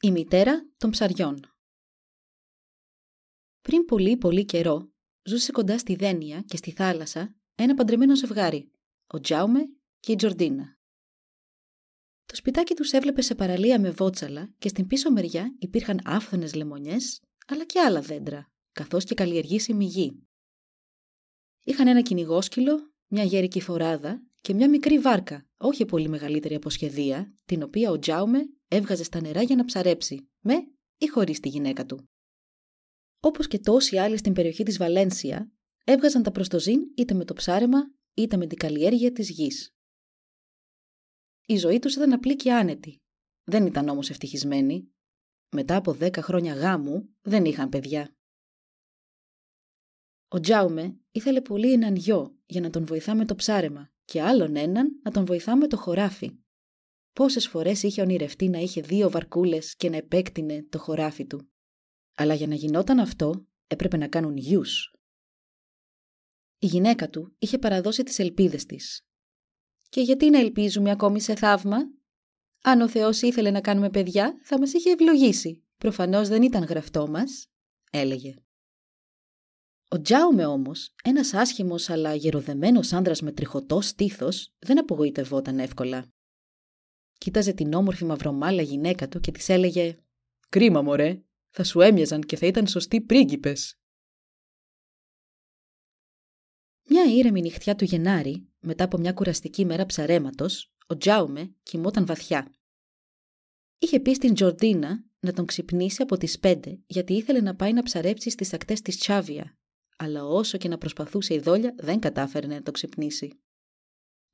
Η μητέρα των ψαριών Πριν πολύ πολύ καιρό, ζούσε κοντά στη Δένεια και στη θάλασσα ένα παντρεμένο ζευγάρι, ο Τζάουμε και η Τζορντίνα. Το σπιτάκι τους έβλεπε σε παραλία με βότσαλα και στην πίσω μεριά υπήρχαν άφθονες λεμονιές, αλλά και άλλα δέντρα, καθώς και καλλιεργήσιμη γη. Είχαν ένα κυνηγόσκυλο, μια γέρικη φοράδα και μια μικρή βάρκα, όχι πολύ μεγαλύτερη από σχεδία, την οποία ο Τζάουμε έβγαζε στα νερά για να ψαρέψει, με ή χωρίς τη γυναίκα του. Όπως και τόσοι άλλοι στην περιοχή της Βαλένσια, έβγαζαν τα προστοζήν είτε με το ψάρεμα είτε με την καλλιέργεια της γης. Η ζωή τους ήταν απλή και άνετη. Δεν ήταν όμως ευτυχισμένοι. Μετά από δέκα χρόνια γάμου δεν είχαν παιδιά. Ο Τζάουμε ήθελε πολύ έναν γιο για να τον βοηθά με το ψάρεμα και άλλον έναν να τον βοηθά με το χωράφι. Πόσες φορές είχε ονειρευτεί να είχε δύο βαρκούλες και να επέκτηνε το χωράφι του. Αλλά για να γινόταν αυτό έπρεπε να κάνουν γιους. Η γυναίκα του είχε παραδώσει τις ελπίδες της. Και γιατί να ελπίζουμε ακόμη σε θαύμα; Αν ο Θεός ήθελε να κάνουμε παιδιά, θα μας είχε ευλογήσει. Προφανώς δεν ήταν γραφτό μας, έλεγε. Ο Τζάουμε όμως, ένας άσχημος αλλά γεροδεμένος άντρα με τριχωτό στήθος, δεν απογοητευόταν εύκολα. Κοίταζε την όμορφη μαυρομάλα γυναίκα του και της έλεγε «Κρίμα, μωρέ, θα σου έμοιαζαν και θα ήταν σωστοί πρίγκιπες». Μια ήρεμη νυχτιά του Γενάρη, μετά από μια κουραστική μέρα ψαρέματος, ο Τζάουμε κοιμόταν βαθιά. Είχε πει στην Τζορντίνα να τον ξυπνήσει από τις πέντε γιατί ήθελε να πάει να ψαρέψει στις ακτές της Τσάβια, αλλά όσο και να προσπαθούσε η δόλια δεν κατάφερε να το ξυπνήσει.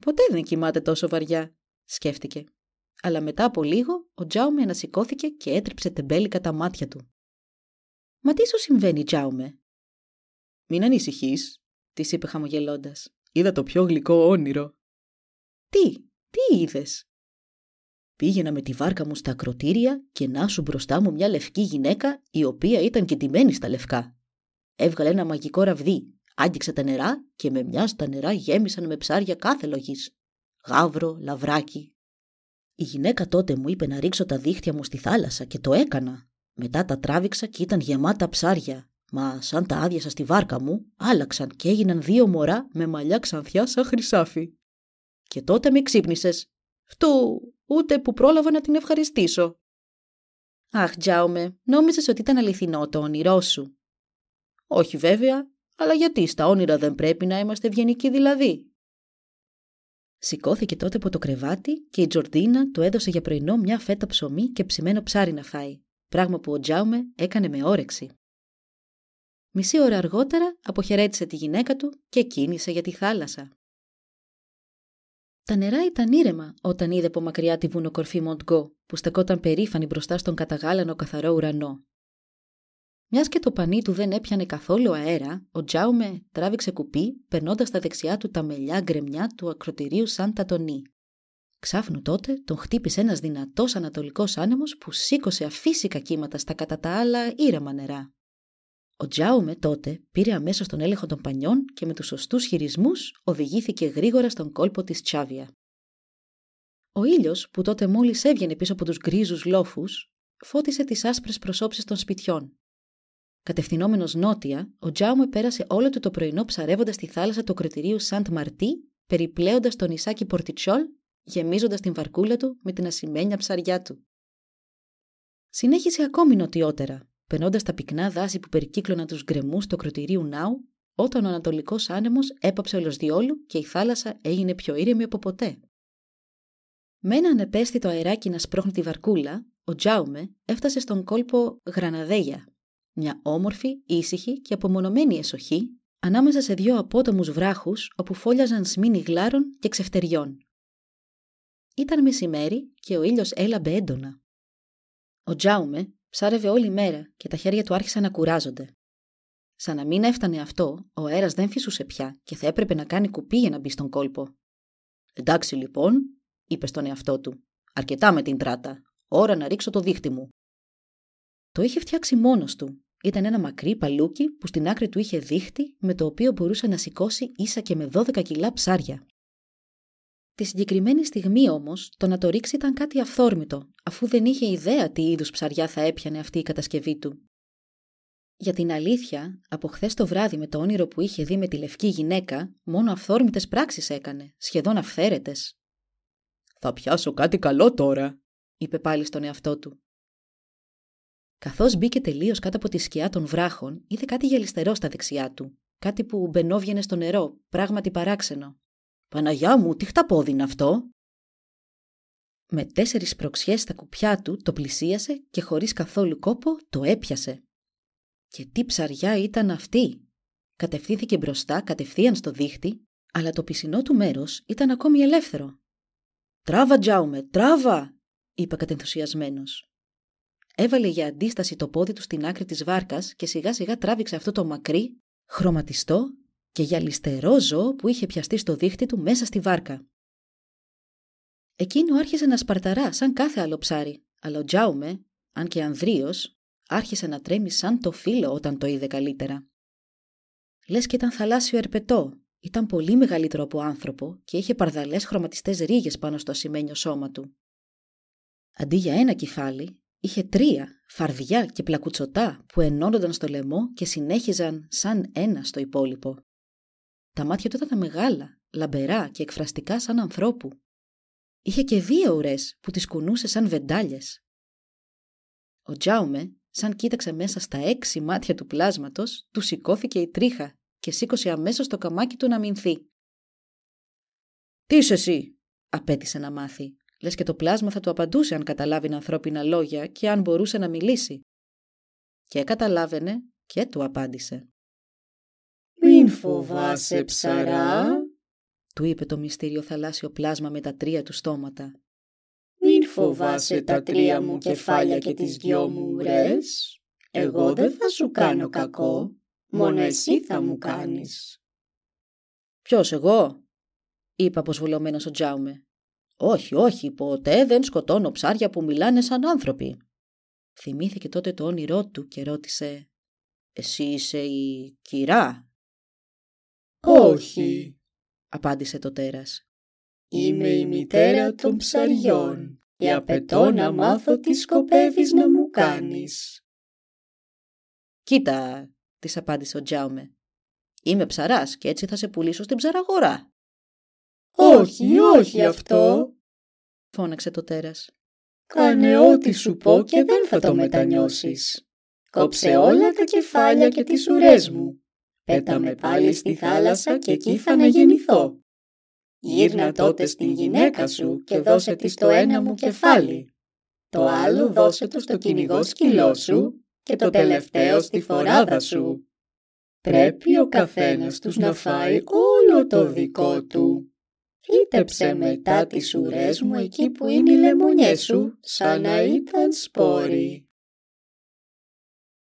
«Ποτέ δεν κοιμάται τόσο βαριά», σκέφτηκε αλλά μετά από λίγο ο Τζάουμε ανασηκώθηκε και έτρεψε τεμπέλικα τα μάτια του. Μα τι σου συμβαίνει, Τζάουμε; Μην ανησυχείς, της είπε χαμογελώντας. Είδα το πιο γλυκό όνειρο. Τι, τι είδες; Πήγαινα με τη βάρκα μου στα ακροτήρια και να σου μπροστά μου μια λευκή γυναίκα η οποία ήταν και τιμένη στα λευκά. Έβγαλε ένα μαγικό ραβδί, άγγιξε τα νερά και με μια στα νερά γέμισαν με ψάρια κάθε λογής. Γάβρο, λαβράκι, η γυναίκα τότε μου είπε να ρίξω τα δίχτυα μου στη θάλασσα και το έκανα. Μετά τα τράβηξα και ήταν γεμάτα ψάρια. Μα σαν τα άδειασα στη βάρκα μου, άλλαξαν και έγιναν δύο μωρά με μαλλιά ξανθιά σαν χρυσάφι. Και τότε με ξύπνησες. Φτού, ούτε που πρόλαβα να την ευχαριστήσω. Αχ, Τζάουμε, νόμιζες ότι ήταν αληθινό το όνειρό σου. Όχι βέβαια, αλλά γιατί στα όνειρα δεν πρέπει να είμαστε ευγενικοί δηλαδή; Σηκώθηκε τότε από το κρεβάτι και η Τζορντίνα του έδωσε για πρωινό μια φέτα ψωμί και ψημένο ψάρι να φάει, πράγμα που ο Τζάουμε έκανε με όρεξη. Μισή ώρα αργότερα αποχαιρέτησε τη γυναίκα του και κίνησε για τη θάλασσα. Τα νερά ήταν ήρεμα όταν είδε από μακριά τη βουνοκορφή Μοντγκό που στεκόταν περήφανη μπροστά στον καταγάλανο καθαρό ουρανό. Μιας και το πανί του δεν έπιανε καθόλου αέρα, ο Τζάουμε τράβηξε κουπί, περνώντας στα δεξιά του τα μελιά γκρεμιά του ακροτηρίου Σάντα Τονί. Ξάφνου τότε τον χτύπησε ένας δυνατός ανατολικός άνεμος που σήκωσε αφύσικα κύματα στα κατά τα άλλα ήρεμα νερά. Ο Τζάουμε τότε πήρε αμέσως τον έλεγχο των πανιών και με τους σωστούς χειρισμούς οδηγήθηκε γρήγορα στον κόλπο της Τσάβια. Ο ήλιος, που τότε μόλις έβγαινε πίσω από τους γκρίζους λόφους, φώτισε τις άσπρες προσώψεις των σπιτιών Κατευθυνόμενος νότια, ο Τζάουμε πέρασε όλο του το πρωινό ψαρεύοντας τη θάλασσα του κροτηρίου Σαντ Μαρτί, περιπλέοντας το νησάκι Πορτιτσόλ, γεμίζοντας την βαρκούλα του με την ασημένια ψαριά του. Συνέχισε ακόμη νοτιότερα, περνώντας τα πυκνά δάση που περικύκλωναν τους γκρεμούς του κροτηρίου Νάου, όταν ο Ανατολικός άνεμος έπαψε όλος διόλου και η θάλασσα έγινε πιο ήρεμη από ποτέ. Με ένα ανεπαίσθητο αεράκι να σπρώχνει τη βαρκούλα, ο Τζάουμε έφτασε στον κόλπο Γραναδέγια, μια όμορφη, ήσυχη και απομονωμένη εσοχή ανάμεσα σε δύο απότομους βράχους όπου φόλιαζαν σμήνοι γλάρων και ξεφτεριών. Ήταν μεσημέρι και ο ήλιος έλαμπε έντονα. Ο Τζάουμε ψάρευε όλη μέρα και τα χέρια του άρχισαν να κουράζονται. Σαν να μην έφτανε αυτό, ο αέρας δεν φυσούσε πια και θα έπρεπε να κάνει κουπί για να μπει στον κόλπο. Εντάξει λοιπόν, είπε στον εαυτό του. Αρκετά με την τράτα. Ώρα να ρίξω το δίχτυ μου. Το είχε φτιάξει μόνος του. Ήταν ένα μακρύ παλούκι που στην άκρη του είχε δίχτυ με το οποίο μπορούσε να σηκώσει ίσα και με 12 κιλά ψάρια. Τη συγκεκριμένη στιγμή όμως, το να το ρίξει ήταν κάτι αυθόρμητο, αφού δεν είχε ιδέα τι είδους ψαριά θα έπιανε αυτή η κατασκευή του. Για την αλήθεια, από χθες το βράδυ με το όνειρο που είχε δει με τη λευκή γυναίκα, μόνο αυθόρμητες πράξεις έκανε, σχεδόν αυθαίρετες. Θα πιάσω κάτι καλό τώρα, είπε πάλι στον εαυτό του. Καθώς μπήκε τελείως κάτω από τη σκιά των βράχων, είδε κάτι γυαλιστερό στα δεξιά του. Κάτι που μπαινόβγαινε στο νερό, πράγματι παράξενο. Παναγιά μου, τι χταπόδι είναι αυτό! Με τέσσερις προξιές στα κουπιά του το πλησίασε και χωρίς καθόλου κόπο το έπιασε. Και τι ψαριά ήταν αυτή! Κατευθύνθηκε μπροστά, κατευθείαν στο δίχτυ, αλλά το πισινό του μέρος ήταν ακόμη ελεύθερο. Τράβα, Τζάουμε, τράβα! είπε κατενθουσιασμένος. Έβαλε για αντίσταση το πόδι του στην άκρη της βάρκας και σιγά σιγά τράβηξε αυτό το μακρύ, χρωματιστό και γυαλιστερό ζώο που είχε πιαστεί στο δίχτυ του μέσα στη βάρκα. Εκείνο άρχισε να σπαρταρά σαν κάθε άλλο ψάρι, αλλά ο Τζάουμε, αν και ανδρείος, άρχισε να τρέμει σαν το φύλλο όταν το είδε καλύτερα. Λες και ήταν θαλάσσιο ερπετό, ήταν πολύ μεγαλύτερο από άνθρωπο και είχε παρδαλές χρωματιστές ρίγες πάνω στο ασημένιο σώμα του. Αντί για ένα κεφάλι, είχε τρία, φαρδιά και πλακουτσοτά που ενώνονταν στο λαιμό και συνέχιζαν σαν ένα στο υπόλοιπο. Τα μάτια του ήταν μεγάλα, λαμπερά και εκφραστικά σαν ανθρώπου. Είχε και δύο ουρές που τις κουνούσε σαν βεντάλιες. Ο Τζάουμε, σαν κοίταξε μέσα στα έξι μάτια του πλάσματος, του σηκώθηκε η τρίχα και σήκωσε αμέσως το καμάκι του να μηνθεί. «Τι είσαι εσύ» απέτησε να μάθει. Λες και το πλάσμα θα του απαντούσε αν καταλάβει ανθρώπινα λόγια και αν μπορούσε να μιλήσει. Και καταλάβαινε και του απάντησε. «Μην φοβάσαι ψαρά», του είπε το μυστήριο θαλάσσιο πλάσμα με τα τρία του στόματα. «Μην φοβάσαι τα τρία μου κεφάλια και τις δυο μου ουρές. Εγώ δεν θα σου κάνω κακό, μόνο εσύ θα μου κάνεις». «Ποιος εγώ» είπε αποσβολωμένος ο Τζάουμε. «Όχι, όχι, ποτέ δεν σκοτώνω ψάρια που μιλάνε σαν άνθρωποι». Θυμήθηκε τότε το όνειρό του και ρώτησε «Εσύ είσαι η κυρά» «Όχι», απάντησε το τέρας. «Είμαι η μητέρα των ψαριών και απαιτώ να μάθω τι σκοπεύεις να μου κάνεις». «Κοίτα», της απάντησε ο Τζάουμε. «Είμαι ψαράς και έτσι θα σε πουλήσω στην ψαραγορά». «Όχι, όχι αυτό», φώναξε το τέρας. «Κάνε ό,τι σου πω και δεν θα το μετανιώσεις. Κόψε όλα τα κεφάλια και τις ουρές μου Πέταμε πάλι στη θάλασσα και εκεί θα αναγεννηθώ. Γύρνα τότε στην γυναίκα σου και δώσε της το ένα μου κεφάλι. Το άλλο δώσε του στο κυνηγό σκυλό σου και το τελευταίο στη φοράδα σου. Πρέπει ο καθένας τους να φάει όλο το δικό του. Φύτεψε μετά τις ουρές μου εκεί που είναι οι λεμονιές σου, σαν να ήταν σπόροι.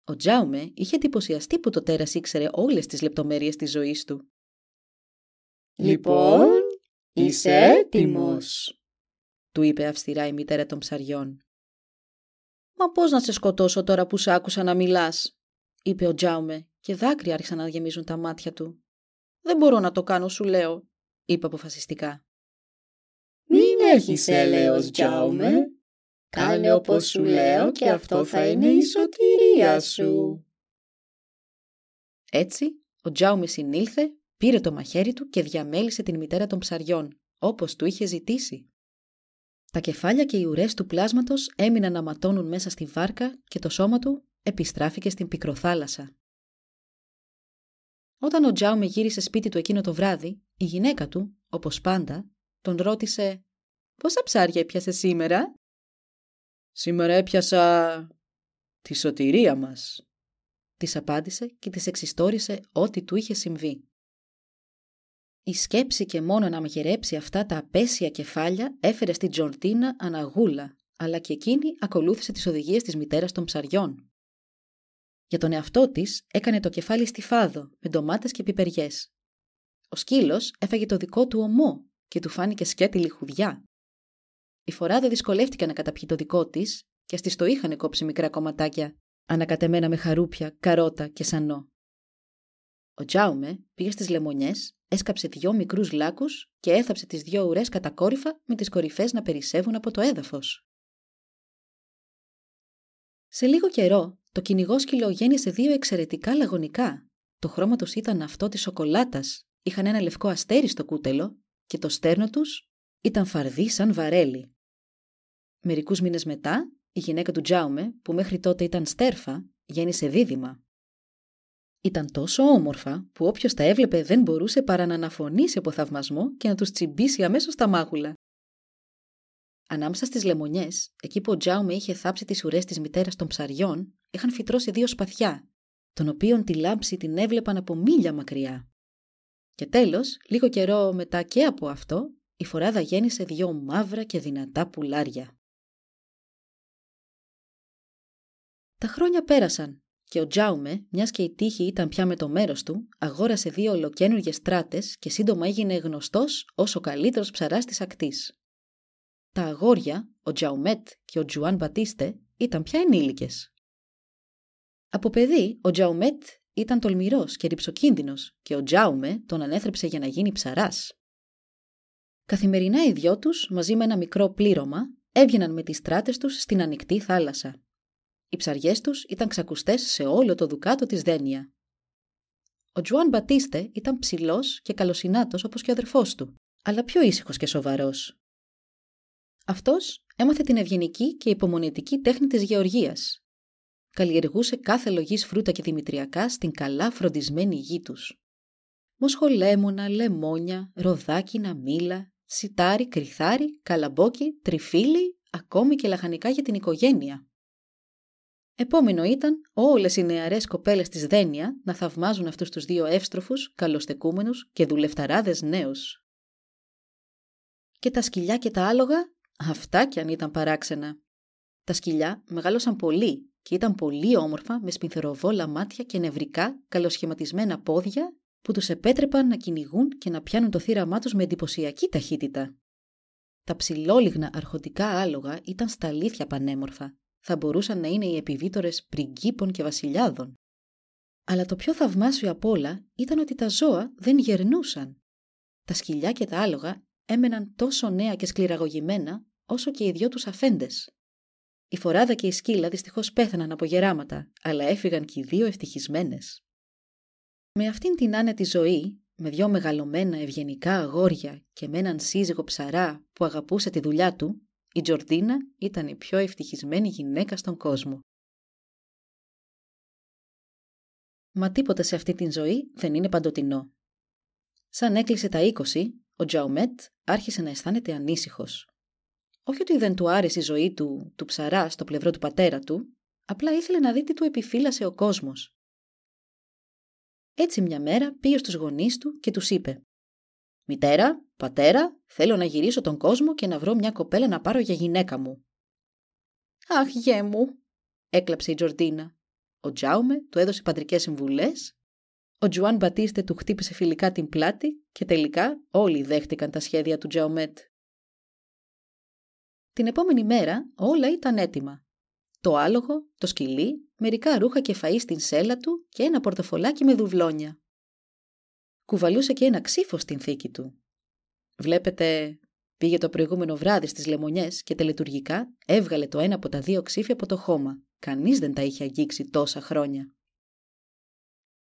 Ο Τζάουμε είχε εντυπωσιαστεί που το τέρας ήξερε όλες τις λεπτομέρειες της ζωής του. «Λοιπόν, είσαι έτοιμος», του είπε αυστηρά η μητέρα των ψαριών. «Μα πώς να σε σκοτώσω τώρα που σ' άκουσα να μιλάς», είπε ο Τζάουμε και δάκρυα άρχισαν να γεμίζουν τα μάτια του. «Δεν μπορώ να το κάνω, σου λέω», είπε αποφασιστικά. «Μην έχεις έλεος, Τζάουμε», Κάνε όπως σου λέω και αυτό θα είναι η σωτηρία σου. Έτσι, ο Τζάουμι συνήλθε, πήρε το μαχαίρι του και διαμέλισε την μητέρα των ψαριών, όπως του είχε ζητήσει. Τα κεφάλια και οι ουρές του πλάσματος έμειναν να ματώνουν μέσα στη βάρκα και το σώμα του επιστράφηκε στην πικροθάλασσα. Όταν ο Τζάουμι γύρισε σπίτι του εκείνο το βράδυ, η γυναίκα του, όπως πάντα, τον ρώτησε «Πόσα ψάρια έπιασε σήμερα» «Σήμερα έπιασα τη σωτηρία μας», της απάντησε και της εξιστόρισε ό,τι του είχε συμβεί. Η σκέψη και μόνο να μαγειρέψει αυτά τα απέσια κεφάλια έφερε στην Τζορτίνα αναγούλα, αλλά και εκείνη ακολούθησε τις οδηγίες της μητέρας των ψαριών. Για τον εαυτό της έκανε το κεφάλι στη φάδο με ντομάτες και πιπεριές. Ο σκύλος έφαγε το δικό του ομό και του φάνηκε σκέτη λιχουδιά. Η φορά δεν δυσκολεύτηκε να καταπιεί το δικό της και στι το είχαν κόψει μικρά κομματάκια, ανακατεμένα με χαρούπια, καρότα και σανό. Ο Τζάουμε πήγε στις λεμονιές, έσκαψε δυο μικρούς λάκους και έθαψε τις δυο ουρές κατακόρυφα με τις κορυφές να περισσεύουν από το έδαφος. Σε λίγο καιρό, το κυνηγό σκυλο γέννησε δύο εξαιρετικά λαγωνικά. Το χρώμα τους ήταν αυτό της σοκολάτας, είχαν ένα λευκό αστέρι στο κούτελο και το στέρνο τους ήταν φαρδί σαν βαρέλι. Μερικούς μήνες μετά, η γυναίκα του Τζάουμε, που μέχρι τότε ήταν στέρφα, γέννησε δίδυμα. Ήταν τόσο όμορφα που όποιος τα έβλεπε δεν μπορούσε παρά να αναφωνήσει από θαυμασμό και να τους τσιμπήσει αμέσως τα μάγουλα. Ανάμεσα στις λεμονιές, εκεί που ο Τζάουμε είχε θάψει τις ουρές της μητέρας των ψαριών, είχαν φυτρώσει δύο σπαθιά, των οποίων τη λάμψη την έβλεπαν από μίλια μακριά. Και τέλος, λίγο καιρό μετά και από αυτό, η φοράδα γέννησε δυο μαύρα και δυνατά πουλάρια. Τα χρόνια πέρασαν και ο Τζάουμε, μιας και η τύχη ήταν πια με το μέρος του, αγόρασε δύο ολοκένουργες στράτες και σύντομα έγινε γνωστός ως ο καλύτερος ψαράς της ακτής. Τα αγόρια, ο Τζαουμέτ και ο Τζουάν Μπατίστε, ήταν πια ενήλικες. Από παιδί, ο Τζαουμέτ ήταν τολμηρός και ρηψοκίνδυνος και ο Τζάουμε τον ανέθρεψε για να γίνει ψαράς. Καθημερινά οι δυο τους, μαζί με ένα μικρό πλήρωμα, έβγαιναν με τις στράτες τους στην ανοιχτή θάλασσα. Οι ψαριές τους ήταν ξακουστές σε όλο το δουκάτο της Δένια. Ο Τζουάν Μπατίστε ήταν ψηλός και καλοσυνάτος όπως και ο αδερφός του, αλλά πιο ήσυχος και σοβαρός. Αυτός έμαθε την ευγενική και υπομονετική τέχνη της γεωργίας. Καλλιεργούσε κάθε λογής φρούτα και δημητριακά στην καλά φροντισμένη γη τους. Μοσχολέμονα, λεμόνια, ροδάκινα, μήλα, σιτάρι, κρυθάρι, καλαμπόκι, τριφύλι, ακόμη και λαχανικά για την οικογένεια. Επόμενο ήταν όλες οι νεαρές κοπέλες της Δένια να θαυμάζουν αυτούς τους δύο εύστροφους, καλοστεκούμενους και δουλευταράδες νέους. Και τα σκυλιά και τα άλογα, αυτά κι αν ήταν παράξενα. Τα σκυλιά μεγάλωσαν πολύ και ήταν πολύ όμορφα με σπινθεροβόλα μάτια και νευρικά, καλοσχηματισμένα πόδια που τους επέτρεπαν να κυνηγούν και να πιάνουν το θύραμά τους με εντυπωσιακή ταχύτητα. Τα ψηλόλιγνα αρχοντικά άλογα ήταν στα αλήθεια πανέμορφα. Θα μπορούσαν να είναι οι επιβίτορες πριγκίπων και βασιλιάδων. Αλλά το πιο θαυμάσιο απ' όλα ήταν ότι τα ζώα δεν γερνούσαν. Τα σκυλιά και τα άλογα έμεναν τόσο νέα και σκληραγωγημένα όσο και οι δυο τους αφέντες. Η φοράδα και η σκύλα δυστυχώς πέθαναν από γεράματα, αλλά έφυγαν και οι δύο ευτυχισμένες. Με αυτήν την άνετη ζωή, με δυο μεγαλωμένα ευγενικά αγόρια και με έναν σύζυγο ψαρά που αγαπούσε τη δουλειά του, η Τζορντίνα ήταν η πιο ευτυχισμένη γυναίκα στον κόσμο. Μα τίποτα σε αυτή την ζωή δεν είναι παντοτινό. Σαν έκλεισε τα 20, ο Τζαουμέτ άρχισε να αισθάνεται ανήσυχος. Όχι ότι δεν του άρεσε η ζωή του, του ψαρά στο πλευρό του πατέρα του, απλά ήθελε να δει τι του επιφύλασε ο κόσμος. Έτσι μια μέρα πήγε στους γονείς του και τους είπε «Μητέρα, πατέρα, θέλω να γυρίσω τον κόσμο και να βρω μια κοπέλα να πάρω για γυναίκα μου». «Αχ, γέ μου», έκλαψε η Τζορντίνα. Ο Τζάουμε του έδωσε πατρικές συμβουλές, ο Τζουάν Μπατίστε του χτύπησε φιλικά την πλάτη και τελικά όλοι δέχτηκαν τα σχέδια του Τζαουμέτ. Την επόμενη μέρα όλα ήταν έτοιμα το άλογο, το σκυλί, μερικά ρούχα και φαΐ στην σέλα του και ένα πορτοφολάκι με δουβλόνια. Κουβαλούσε και ένα ξύφο στην θήκη του. Βλέπετε, πήγε το προηγούμενο βράδυ στις λεμονιές και τελετουργικά έβγαλε το ένα από τα δύο ξύφια από το χώμα. Κανείς δεν τα είχε αγγίξει τόσα χρόνια.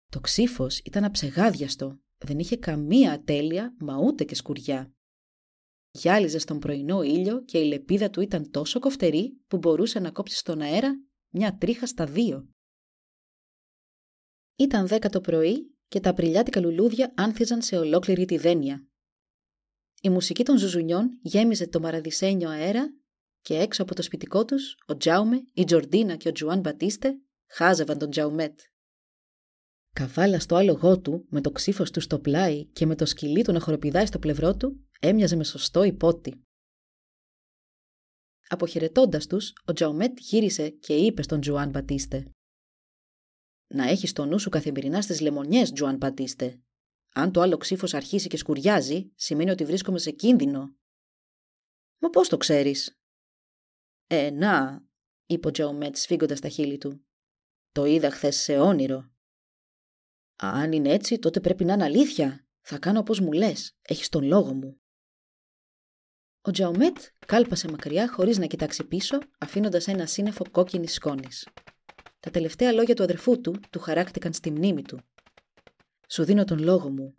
Το ξύφος ήταν αψεγάδιαστο, δεν είχε καμία ατέλεια μα ούτε και σκουριά. Γυάλιζε στον πρωινό ήλιο και η λεπίδα του ήταν τόσο κοφτερή που μπορούσε να κόψει στον αέρα μια τρίχα στα δύο. Ήταν δέκα το πρωί και τα απριλιάτικα λουλούδια άνθιζαν σε ολόκληρη τη δένεια. Η μουσική των ζουζουνιών γέμιζε το μαραδισένιο αέρα και έξω από το σπιτικό τους ο Τζάουμε, η Τζορντίνα και ο Τζουάν Μπατίστε χάζευαν τον Τζαουμέτ. Καβάλα στο άλογό του, με το ξύφος του στο πλάι και με το σκυλί του να χοροπηδάει στο πλευρό του, έμοιαζε με σωστό υπότι. Αποχαιρετώντας τους, ο Τζαουμέτ γύρισε και είπε στον Τζουάν Μπατίστε «Να έχεις το νου σου καθημερινά στις λεμονιές, Τζουάν Μπατίστε. Αν το άλλο ξύφος αρχίσει και σκουριάζει, σημαίνει ότι βρίσκομαι σε κίνδυνο». «Μα πώς το ξέρεις» «Ε, να», είπε ο Τζαουμέτ σφίγγοντας τα χείλη του. «Το είδα χθες σε όνειρο». «Αν είναι έτσι, τότε πρέπει να είναι αλήθεια. Θα κάνω όπως μου λες. Έχεις τον λόγο μου». Ο Τζαουμέτ κάλπασε μακριά χωρίς να κοιτάξει πίσω, αφήνοντας ένα σύννεφο κόκκινης σκόνης. Τα τελευταία λόγια του αδερφού του του χαράκτηκαν στη μνήμη του. «Σου δίνω τον λόγο μου,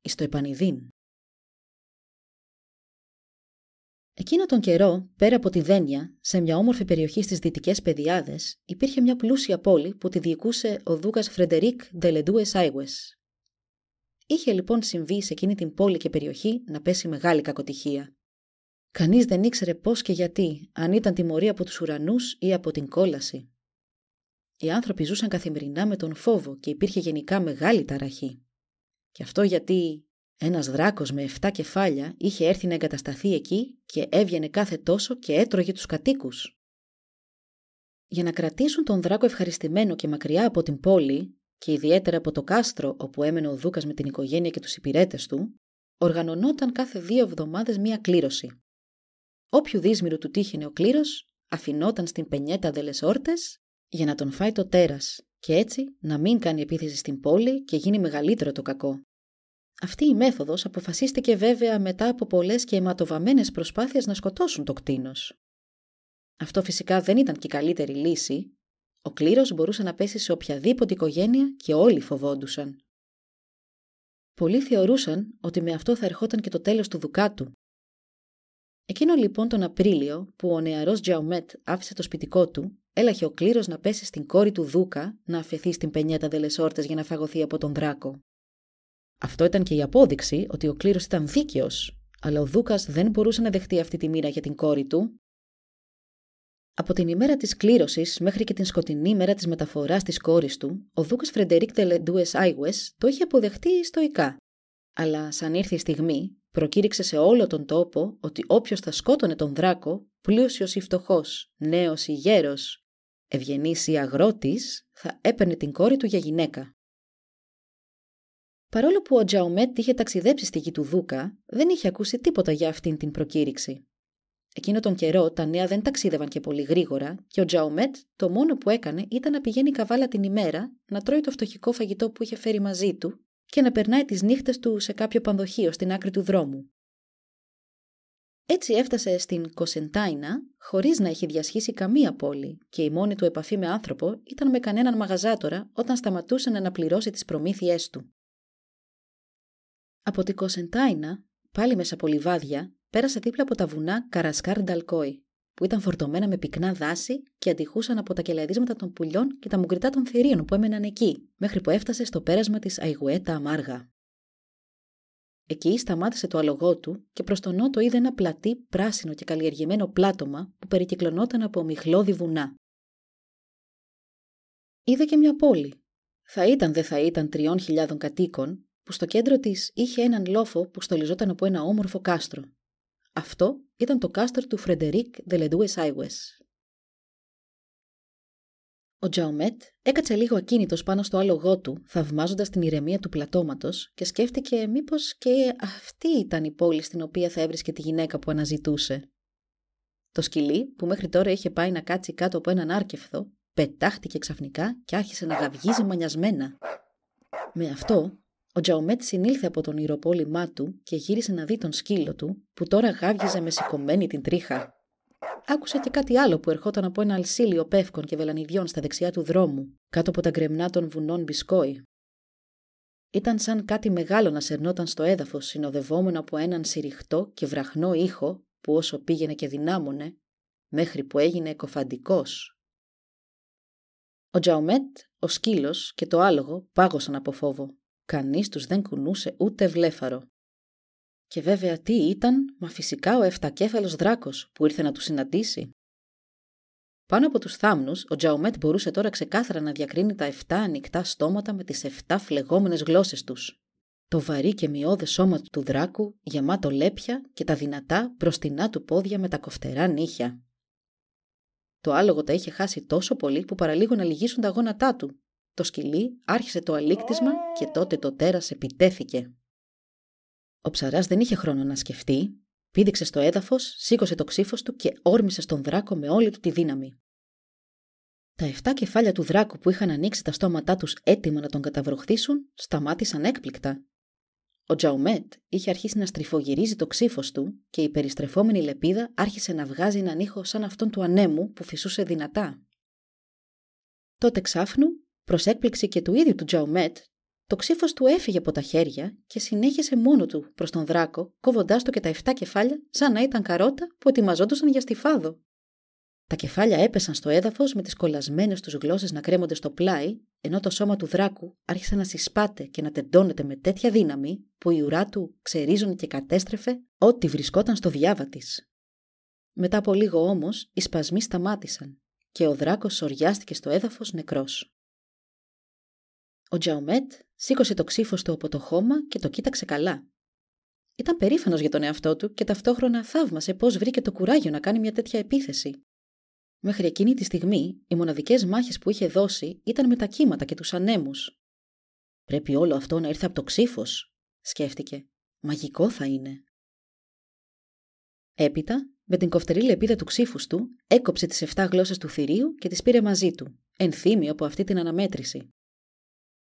εις το επανειδήν». Εκείνο τον καιρό, πέρα από τη Δένια, σε μια όμορφη περιοχή στις δυτικές Πεδιάδες, υπήρχε μια πλούσια πόλη που τη διοικούσε ο δούκας Φρεντερίκ Ντελεντούες Άιγουες. Είχε λοιπόν συμβεί σε εκείνη την πόλη και περιοχή να πέσει μεγάλη κακοτυχία. Κανείς δεν ήξερε πώς και γιατί, αν ήταν τιμωρία από τους ουρανούς ή από την κόλαση. Οι άνθρωποι ζούσαν καθημερινά με τον φόβο και υπήρχε γενικά μεγάλη ταραχή. Και αυτό γιατί ένας δράκος με 7 κεφάλια είχε έρθει να εγκατασταθεί εκεί και έβγαινε κάθε τόσο και έτρωγε τους κατοίκους. Για να κρατήσουν τον δράκο ευχαριστημένο και μακριά από την πόλη και ιδιαίτερα από το κάστρο όπου έμενε ο Δούκας με την οικογένεια και τους υπηρέτες του, οργανωνόταν κάθε δύο εβδομάδες μία κλήρωση. Όποιου δύσμηρου του τύχαινε ο κλήρος, αφινόταν στην πενιέτα δελεσόρτες για να τον φάει το τέρας και έτσι να μην κάνει επίθεση στην πόλη και γίνει μεγαλύτερο το κακό. Αυτή η μέθοδος αποφασίστηκε βέβαια μετά από πολλές και αιματοβαμμένες προσπάθειες να σκοτώσουν το κτίνος. Αυτό φυσικά δεν ήταν και η καλύτερη λύση. Ο κλήρος μπορούσε να πέσει σε οποιαδήποτε οικογένεια και όλοι φοβόντουσαν. Πολλοί θεωρούσαν ότι με αυτό θα ερχόταν και το τέλος του δουκάτου Εκείνο λοιπόν τον Απρίλιο που ο νεαρός Τζαουμέτ άφησε το σπιτικό του, έλαχε ο κλήρος να πέσει στην κόρη του Δούκα να αφαιθεί στην πενιέτα δελεσόρτες για να φαγωθεί από τον δράκο. Αυτό ήταν και η απόδειξη ότι ο κλήρος ήταν δίκαιος, αλλά ο Δούκας δεν μπορούσε να δεχτεί αυτή τη μοίρα για την κόρη του. Από την ημέρα της κλήρωσης μέχρι και την σκοτεινή ημέρα της μεταφοράς της κόρης του, ο Δούκας Φρεντερίκ Τελεντούες Άιγουε το είχε αποδεχτεί στοικά. Αλλά σαν ήρθε η στιγμή, προκήρυξε σε όλο τον τόπο ότι όποιος θα σκότωνε τον δράκο, πλούσιος ή φτωχός, νέος ή γέρος, ευγενής ή αγρότης, θα έπαιρνε την κόρη του για γυναίκα. Παρόλο που ο Τζαουμέτ είχε ταξιδέψει στη γη του Δούκα, δεν είχε ακούσει τίποτα για αυτήν την προκήρυξη. Εκείνο τον καιρό τα νέα δεν ταξίδευαν και πολύ γρήγορα και ο Τζαουμέτ το μόνο που έκανε ήταν να πηγαίνει καβάλα την ημέρα, να τρώει το φτωχικό φαγητό που είχε φέρει μαζί του και να περνάει τις νύχτες του σε κάποιο πανδοχείο στην άκρη του δρόμου. Έτσι έφτασε στην Κοσεντάινα χωρίς να έχει διασχίσει καμία πόλη και η μόνη του επαφή με άνθρωπο ήταν με κανέναν μαγαζάτορα όταν σταματούσε να αναπληρώσει τις προμήθειές του. Από την Κοσεντάινα, πάλι μέσα από λιβάδια, πέρασε δίπλα από τα βουνά Καρασκάρ Νταλκόι που ήταν φορτωμένα με πυκνά δάση και αντιχούσαν από τα κελαδίσματα των πουλιών και τα μουγκριτά των θηρίων που έμεναν εκεί, μέχρι που έφτασε στο πέρασμα της Αϊγουέτα Αμάργα. Εκεί σταμάτησε το αλογό του και προς τον νότο είδε ένα πλατή, πράσινο και καλλιεργημένο πλάτωμα που περικυκλωνόταν από μυχλώδη βουνά. Είδε και μια πόλη. Θα ήταν δε θα ήταν τριών χιλιάδων κατοίκων, που στο κέντρο της είχε έναν λόφο που στολιζόταν από ένα όμορφο κάστρο. Αυτό ήταν το κάστρο του Φρεντερίκ Δελεντούες Άιγουες. Ο Τζαουμέτ έκατσε λίγο ακίνητος πάνω στο άλογό του, θαυμάζοντας την ηρεμία του πλατώματος και σκέφτηκε μήπως και αυτή ήταν η πόλη στην οποία θα έβρισκε τη γυναίκα που αναζητούσε. Το σκυλί, που μέχρι τώρα είχε πάει να κάτσει κάτω από έναν άρκεφθο, πετάχτηκε ξαφνικά και άρχισε να γαυγίζει μανιασμένα. Με αυτό, ο Τζαουμέτ συνήλθε από τον ηροπόλυμά του και γύρισε να δει τον σκύλο του, που τώρα γάβγιζε με σηκωμένη την τρίχα. Άκουσε και κάτι άλλο που ερχόταν από ένα αλσίλιο πεύκων και βελανιδιών στα δεξιά του δρόμου, κάτω από τα γκρεμνά των βουνών Μπισκόη. Ήταν σαν κάτι μεγάλο να σερνόταν στο έδαφος, συνοδευόμενο από έναν συριχτό και βραχνό ήχο που όσο πήγαινε και δυνάμωνε, μέχρι που έγινε εκοφαντικός. Ο Τζαουμέτ, ο σκύλος και το άλογο πάγωσαν από φόβο Κανείς τους δεν κουνούσε ούτε βλέφαρο. Και βέβαια τι ήταν, μα φυσικά ο εφτακέφαλος δράκος που ήρθε να τους συναντήσει. Πάνω από τους θάμνους, ο Τζαουμέτ μπορούσε τώρα ξεκάθαρα να διακρίνει τα 7 ανοιχτά στόματα με τις 7 φλεγόμενες γλώσσες τους. Το βαρύ και μειώδες σώμα του δράκου, γεμάτο λέπια και τα δυνατά μπροστινά του πόδια με τα κοφτερά νύχια. Το άλογο τα είχε χάσει τόσο πολύ που παραλίγο να λυγίσουν τα γόνατά του. Το σκυλί άρχισε το αλήκτισμα και τότε το τέρας επιτέθηκε. Ο ψαράς δεν είχε χρόνο να σκεφτεί, πήδηξε στο έδαφος, σήκωσε το ξύφος του και όρμησε στον δράκο με όλη του τη δύναμη. Τα 7 κεφάλια του δράκου που είχαν ανοίξει τα στόματά τους έτοιμα να τον καταβροχθήσουν, σταμάτησαν έκπληκτα. Ο Τζαουμέτ είχε αρχίσει να στριφογυρίζει το ξύφος του και η περιστρεφόμενη λεπίδα άρχισε να βγάζει έναν ήχο σαν αυτόν του ανέμου που φυσούσε δυνατά. Τότε ξάφνου, προς έκπληξη και του ίδιου του Τζαουμέτ, το ξύφος του έφυγε από τα χέρια και συνέχισε μόνο του προς τον δράκο, κόβοντάς του και τα 7 κεφάλια σαν να ήταν καρότα που ετοιμαζόντουσαν για στιφάδο. Τα κεφάλια έπεσαν στο έδαφος με τις κολλασμένες τους γλώσσες να κρέμονται στο πλάι, ενώ το σώμα του δράκου άρχισε να συσπάται και να τεντώνεται με τέτοια δύναμη που η ουρά του ξερίζωνε και κατέστρεφε ό,τι βρισκόταν στο διάβα της. Μετά από λίγο όμως οι σπασμοί σταμάτησαν και ο δράκος σοριάστηκε στο έδαφος νεκρός. Ο Τζαουμέτ σήκωσε το ξύφος του από το χώμα και το κοίταξε καλά. Ήταν περήφανος για τον εαυτό του και ταυτόχρονα θαύμασε πώς βρήκε το κουράγιο να κάνει μια τέτοια επίθεση. Μέχρι εκείνη τη στιγμή, οι μοναδικές μάχες που είχε δώσει ήταν με τα κύματα και τους ανέμους. Πρέπει όλο αυτό να ήρθε από το ξύφος, σκέφτηκε. Μαγικό θα είναι. Έπειτα, με την κοφτερή λεπίδα του ξύφους του, έκοψε τις 7 γλώσσες του θηρίου και τις πήρε μαζί του, ενθύμιο από αυτή την αναμέτρηση.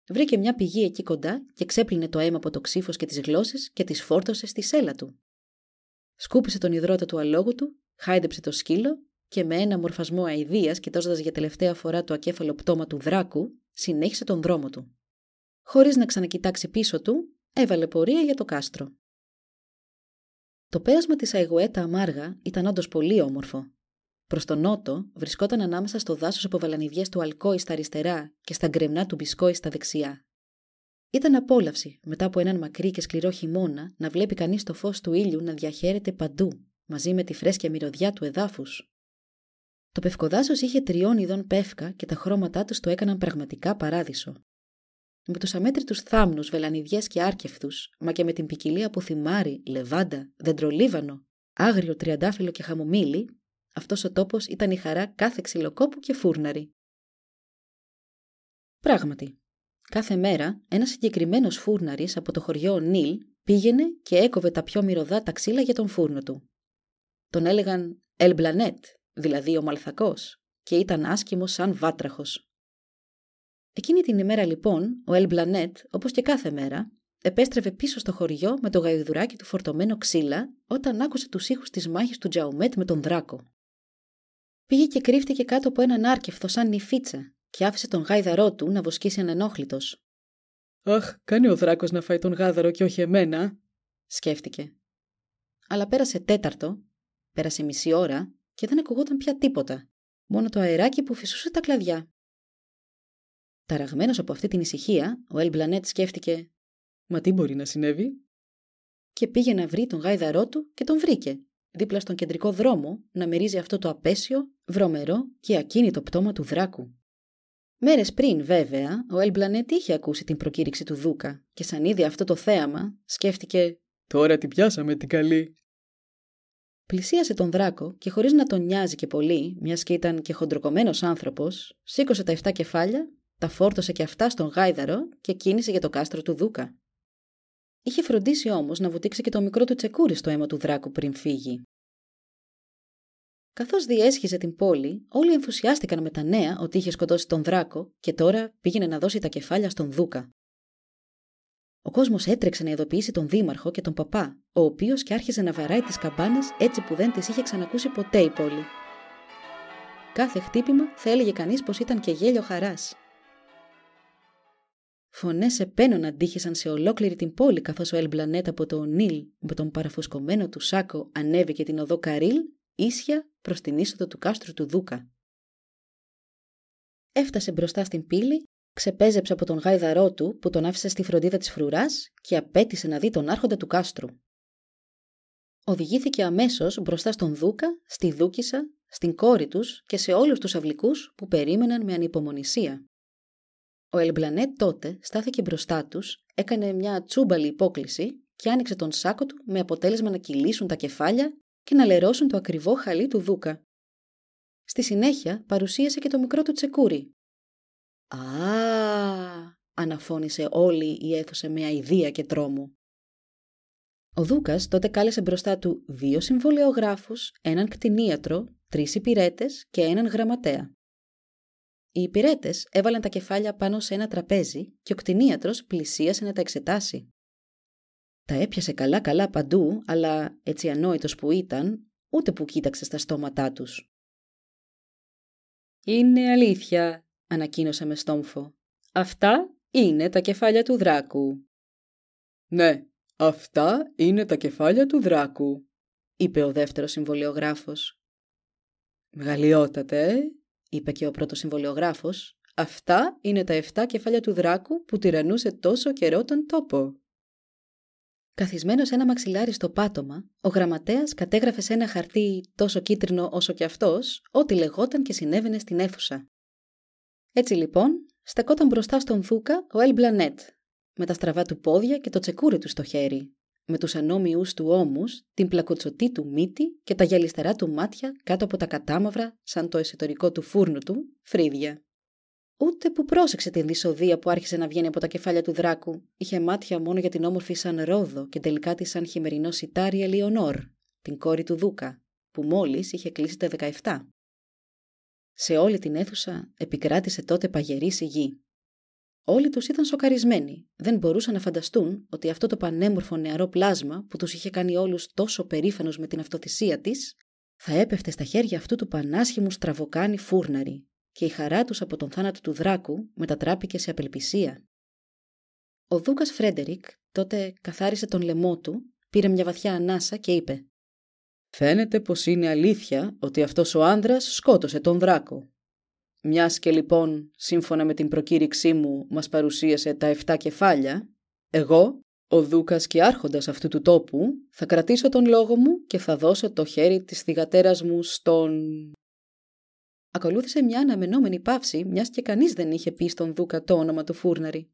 Βρήκε μια πηγή εκεί κοντά και ξέπλυνε το αίμα από το ξύφος και τις γλώσσες και τις φόρτωσε στη σέλα του. Σκούπισε τον υδρότα του αλόγου του, χάιδεψε το σκύλο και με ένα μορφασμό αηδίας, κοιτάζοντα για τελευταία φορά το ακέφαλο πτώμα του δράκου, συνέχισε τον δρόμο του. Χωρίς να ξανακοιτάξει πίσω του, έβαλε πορεία για το κάστρο. Το πέρασμα της Αϊγουέτα Αμάργα ήταν όντως πολύ όμορφο. Προς τον νότο βρισκόταν ανάμεσα στο δάσος από βαλανιδιές του Αλκόη στα αριστερά και στα γκρεμνά του Μπισκόη στα δεξιά. Ήταν απόλαυση μετά από έναν μακρύ και σκληρό χειμώνα να βλέπει κανείς το φως του ήλιου να διαχαίρεται παντού, μαζί με τη φρέσκια μυρωδιά του εδάφους. Το πευκοδάσος είχε τριών ειδών πεύκα και τα χρώματά τους το έκαναν πραγματικά παράδεισο. Με τους αμέτρητους θάμνους, βελανιδιέ και άρκεφτου, μα και με την ποικιλία από θυμάρι, λεβάντα, δεντρολίβανο, άγριο τριαντάφυλλο και χαμομήλι, αυτός ο τόπος ήταν η χαρά κάθε ξυλοκόπου και φούρναρη. Πράγματι, κάθε μέρα ένας συγκεκριμένος φούρναρης από το χωριό Νίλ πήγαινε και έκοβε τα πιο μυρωδά τα ξύλα για τον φούρνο του. Τον έλεγαν Ελμπλανέτ, δηλαδή ο Μαλθακός, και ήταν άσχημο σαν βάτραχος. Εκείνη την ημέρα λοιπόν, ο Ελμπλανέτ, όπως και κάθε μέρα, επέστρεφε πίσω στο χωριό με το γαϊδουράκι του φορτωμένο ξύλα όταν άκουσε τους ήχους της μάχης του Τζαουμέτ με τον δράκο. Πήγε και κρύφτηκε κάτω από έναν άρκεφθο σαν νυφίτσα και άφησε τον γάιδαρό του να βοσκήσει ανενόχλητο. Αχ, κάνει ο δράκος να φάει τον γάδαρο και όχι εμένα, σκέφτηκε. Αλλά πέρασε τέταρτο, πέρασε μισή ώρα και δεν ακουγόταν πια τίποτα, μόνο το αεράκι που φυσούσε τα κλαδιά. Ταραγμένος από αυτή την ησυχία, ο Ελμπλανέτ σκέφτηκε: Μα τι μπορεί να συνέβη, και πήγε να βρει τον γάιδαρό του και τον βρήκε, δίπλα στον κεντρικό δρόμο, να μερίζει αυτό το απέσιο, βρωμερό και ακίνητο πτώμα του δράκου. Μέρες πριν, βέβαια, ο Ελμπλανέτ είχε ακούσει την προκήρυξη του Δούκα και σαν είδε αυτό το θέαμα, σκέφτηκε: Τώρα την πιάσαμε την καλή. Πλησίασε τον δράκο και χωρίς να τον νοιάζει και πολύ, μιας και ήταν και χοντροκομμένος άνθρωπος, σήκωσε τα 7 κεφάλια, τα φόρτωσε και αυτά στον γάιδαρο και κίνησε για το κάστρο του Δούκα. Είχε φροντίσει όμως να βουτήξει και το μικρό του τσεκούρι στο αίμα του δράκου πριν φύγει. Καθώς διέσχιζε την πόλη, όλοι ενθουσιάστηκαν με τα νέα ότι είχε σκοτώσει τον δράκο και τώρα πήγαινε να δώσει τα κεφάλια στον Δούκα. Ο κόσμος έτρεξε να ειδοποιήσει τον Δήμαρχο και τον Παπά, ο οποίος και άρχισε να βαράει τις καμπάνες έτσι που δεν τις είχε ξανακούσει ποτέ η πόλη. Κάθε χτύπημα θα έλεγε κανείς πως ήταν και γέλιο χαράς. Φωνές επένων αντίχησαν σε ολόκληρη την πόλη καθώς ο Ελμπλανέτ από το Νίλ με τον παραφουσκωμένο του σάκο ανέβηκε την οδό Καρίλ ίσια προς την είσοδο του κάστρου του Δούκα. Έφτασε μπροστά στην πύλη ξεπέζεψε από τον γάιδαρό του που τον άφησε στη φροντίδα της φρουράς και απέτησε να δει τον άρχοντα του κάστρου. Οδηγήθηκε αμέσως μπροστά στον Δούκα, στη Δούκισα, στην κόρη τους και σε όλους τους αυλικούς που περίμεναν με ανυπομονησία. Ο Ελμπλανέτ τότε στάθηκε μπροστά τους, έκανε μια τσούμπαλη υπόκληση και άνοιξε τον σάκο του με αποτέλεσμα να κυλήσουν τα κεφάλια και να λερώσουν το ακριβό χαλί του Δούκα. Στη συνέχεια παρουσίασε και το μικρό του τσεκούρι. «Α!» αναφώνησε όλη η αίθουσα με αηδία και τρόμο. Ο Δούκας τότε κάλεσε μπροστά του δύο συμβολιογράφους, έναν κτηνίατρο, τρεις υπηρέτες και έναν γραμματέα. Οι υπηρέτες έβαλαν τα κεφάλια πάνω σε ένα τραπέζι και ο κτηνίατρος πλησίασε να τα εξετάσει. Τα έπιασε καλά-καλά παντού, αλλά έτσι ανόητος που ήταν, ούτε που κοίταξε στα στόματά τους. «Είναι αλήθεια», ανακοίνωσε με στόμφο. «Αυτά είναι τα κεφάλια του δράκου». «Ναι, αυτά είναι τα κεφάλια του δράκου», είπε ο δεύτερος συμβολιογράφος. «Μεγαλειότατε, ε», είπε και ο πρώτος συμβολιογράφος. «Αυτά είναι τα 7 κεφάλια του δράκου που τυραννούσε τόσο καιρό τον τόπο». Καθισμένος σε ένα μαξιλάρι στο πάτωμα, ο γραμματέας κατέγραφε σε ένα χαρτί τόσο κίτρινο όσο και αυτός, ό,τι λεγόταν και συνέβαινε στην αίθουσα. Έτσι λοιπόν, στεκόταν μπροστά στον Δούκα ο Ελ Μπλανέτ, με τα στραβά του πόδια και το τσεκούρι του στο χέρι, με τους ανώμιους του ώμους, την πλακοτσοτή του μύτη και τα γυαλιστερά του μάτια κάτω από τα κατάμαυρα, σαν το εσωτερικό του φούρνου του, φρύδια. Ούτε που πρόσεξε την δυσοδεία που άρχισε να βγαίνει από τα κεφάλια του δράκου. Είχε μάτια μόνο για την όμορφη σαν ρόδο και τελικά τη σαν χειμερινό σιτάρι Ελιονόρ, την κόρη του Δούκα, που μόλις είχε κλείσει τα 17. Σε όλη την αίθουσα επικράτησε τότε παγερή σιγή. Όλοι τους ήταν σοκαρισμένοι. Δεν μπορούσαν να φανταστούν ότι αυτό το πανέμορφο νεαρό πλάσμα που τους είχε κάνει όλους τόσο περήφανος με την αυτοθυσία της, θα έπεφτε στα χέρια αυτού του πανάσχημου στραβοκάνη φούρναρη, και η χαρά τους από τον θάνατο του δράκου μετατράπηκε σε απελπισία. Ο Δούκας Φρέντερικ τότε καθάρισε τον λαιμό του, πήρε μια βαθιά ανάσα και είπε «Φαίνεται πως είναι αλήθεια ότι αυτός ο άνδρας σκότωσε τον δράκο. Μιας και λοιπόν, σύμφωνα με την προκήρυξή μου, μας παρουσίασε τα 7 κεφάλια, εγώ, ο Δούκας και άρχοντας αυτού του τόπου, θα κρατήσω τον λόγο μου και θα δώσω το χέρι της θυγατέρας μου στον... Ακολούθησε μια αναμενόμενη παύση, μιας και κανείς δεν είχε πει στον Δούκα το όνομα του Φούρναρη.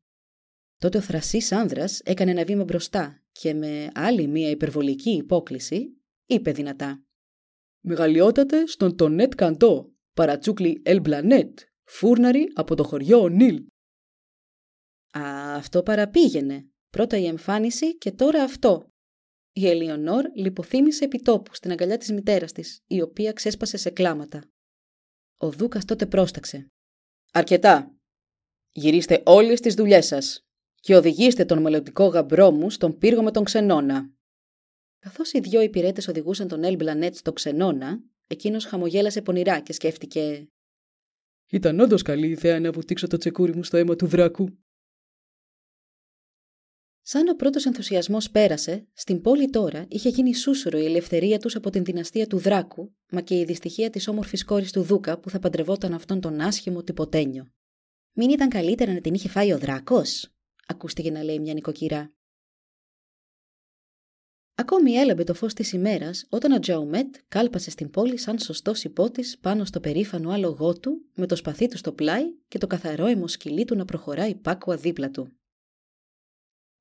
Τότε ο θρασής άνδρας έκανε ένα βήμα μπροστά και με άλλη μια υπερβολική υπόκληση είπε δυνατά. Μεγαλειότατε στον Τονέτ Καντό, παρατσούκλι Ελμπλανέτ, φούρναρη από το χωριό Νίλ. Α, αυτό παραπήγαινε. Πρώτα η εμφάνιση και τώρα αυτό. Η Ελιονόρ λιποθύμησε επιτόπου στην αγκαλιά της μητέρας της, η οποία ξέσπασε σε κλάματα. Ο Δούκας τότε πρόσταξε. «Αρκετά. Γυρίστε όλες τις δουλειές σας και οδηγήστε τον μελλοντικό γαμπρό μου στον πύργο με τον ξενώνα». Καθώς οι δυο υπηρέτες οδηγούσαν τον Ελ Μπλανέτ στο ξενώνα, εκείνος χαμογέλασε πονηρά και σκέφτηκε «Ήταν όντως καλή ιδέα να βουτήξω το τσεκούρι μου στο αίμα του δράκου». Σαν ο πρώτος ενθουσιασμός πέρασε, στην πόλη τώρα είχε γίνει σούσουρο η ελευθερία τους από την δυναστεία του Δράκου, μα και η δυστυχία της όμορφης κόρης του Δούκα που θα παντρευόταν αυτόν τον άσχημο τυποτένιο. Μην ήταν καλύτερα να την είχε φάει ο Δράκος, ακούστηκε να λέει μια νοικοκυρά. Ακόμη έλαμπε το φως της ημέρας όταν ο Τζαουμέτ κάλπασε στην πόλη σαν σωστός υπότης πάνω στο περήφανο άλογό του, με το σπαθί του στο πλάι και το καθαρό αιμοσκυλί του να προχωράει πάκουα δίπλα του.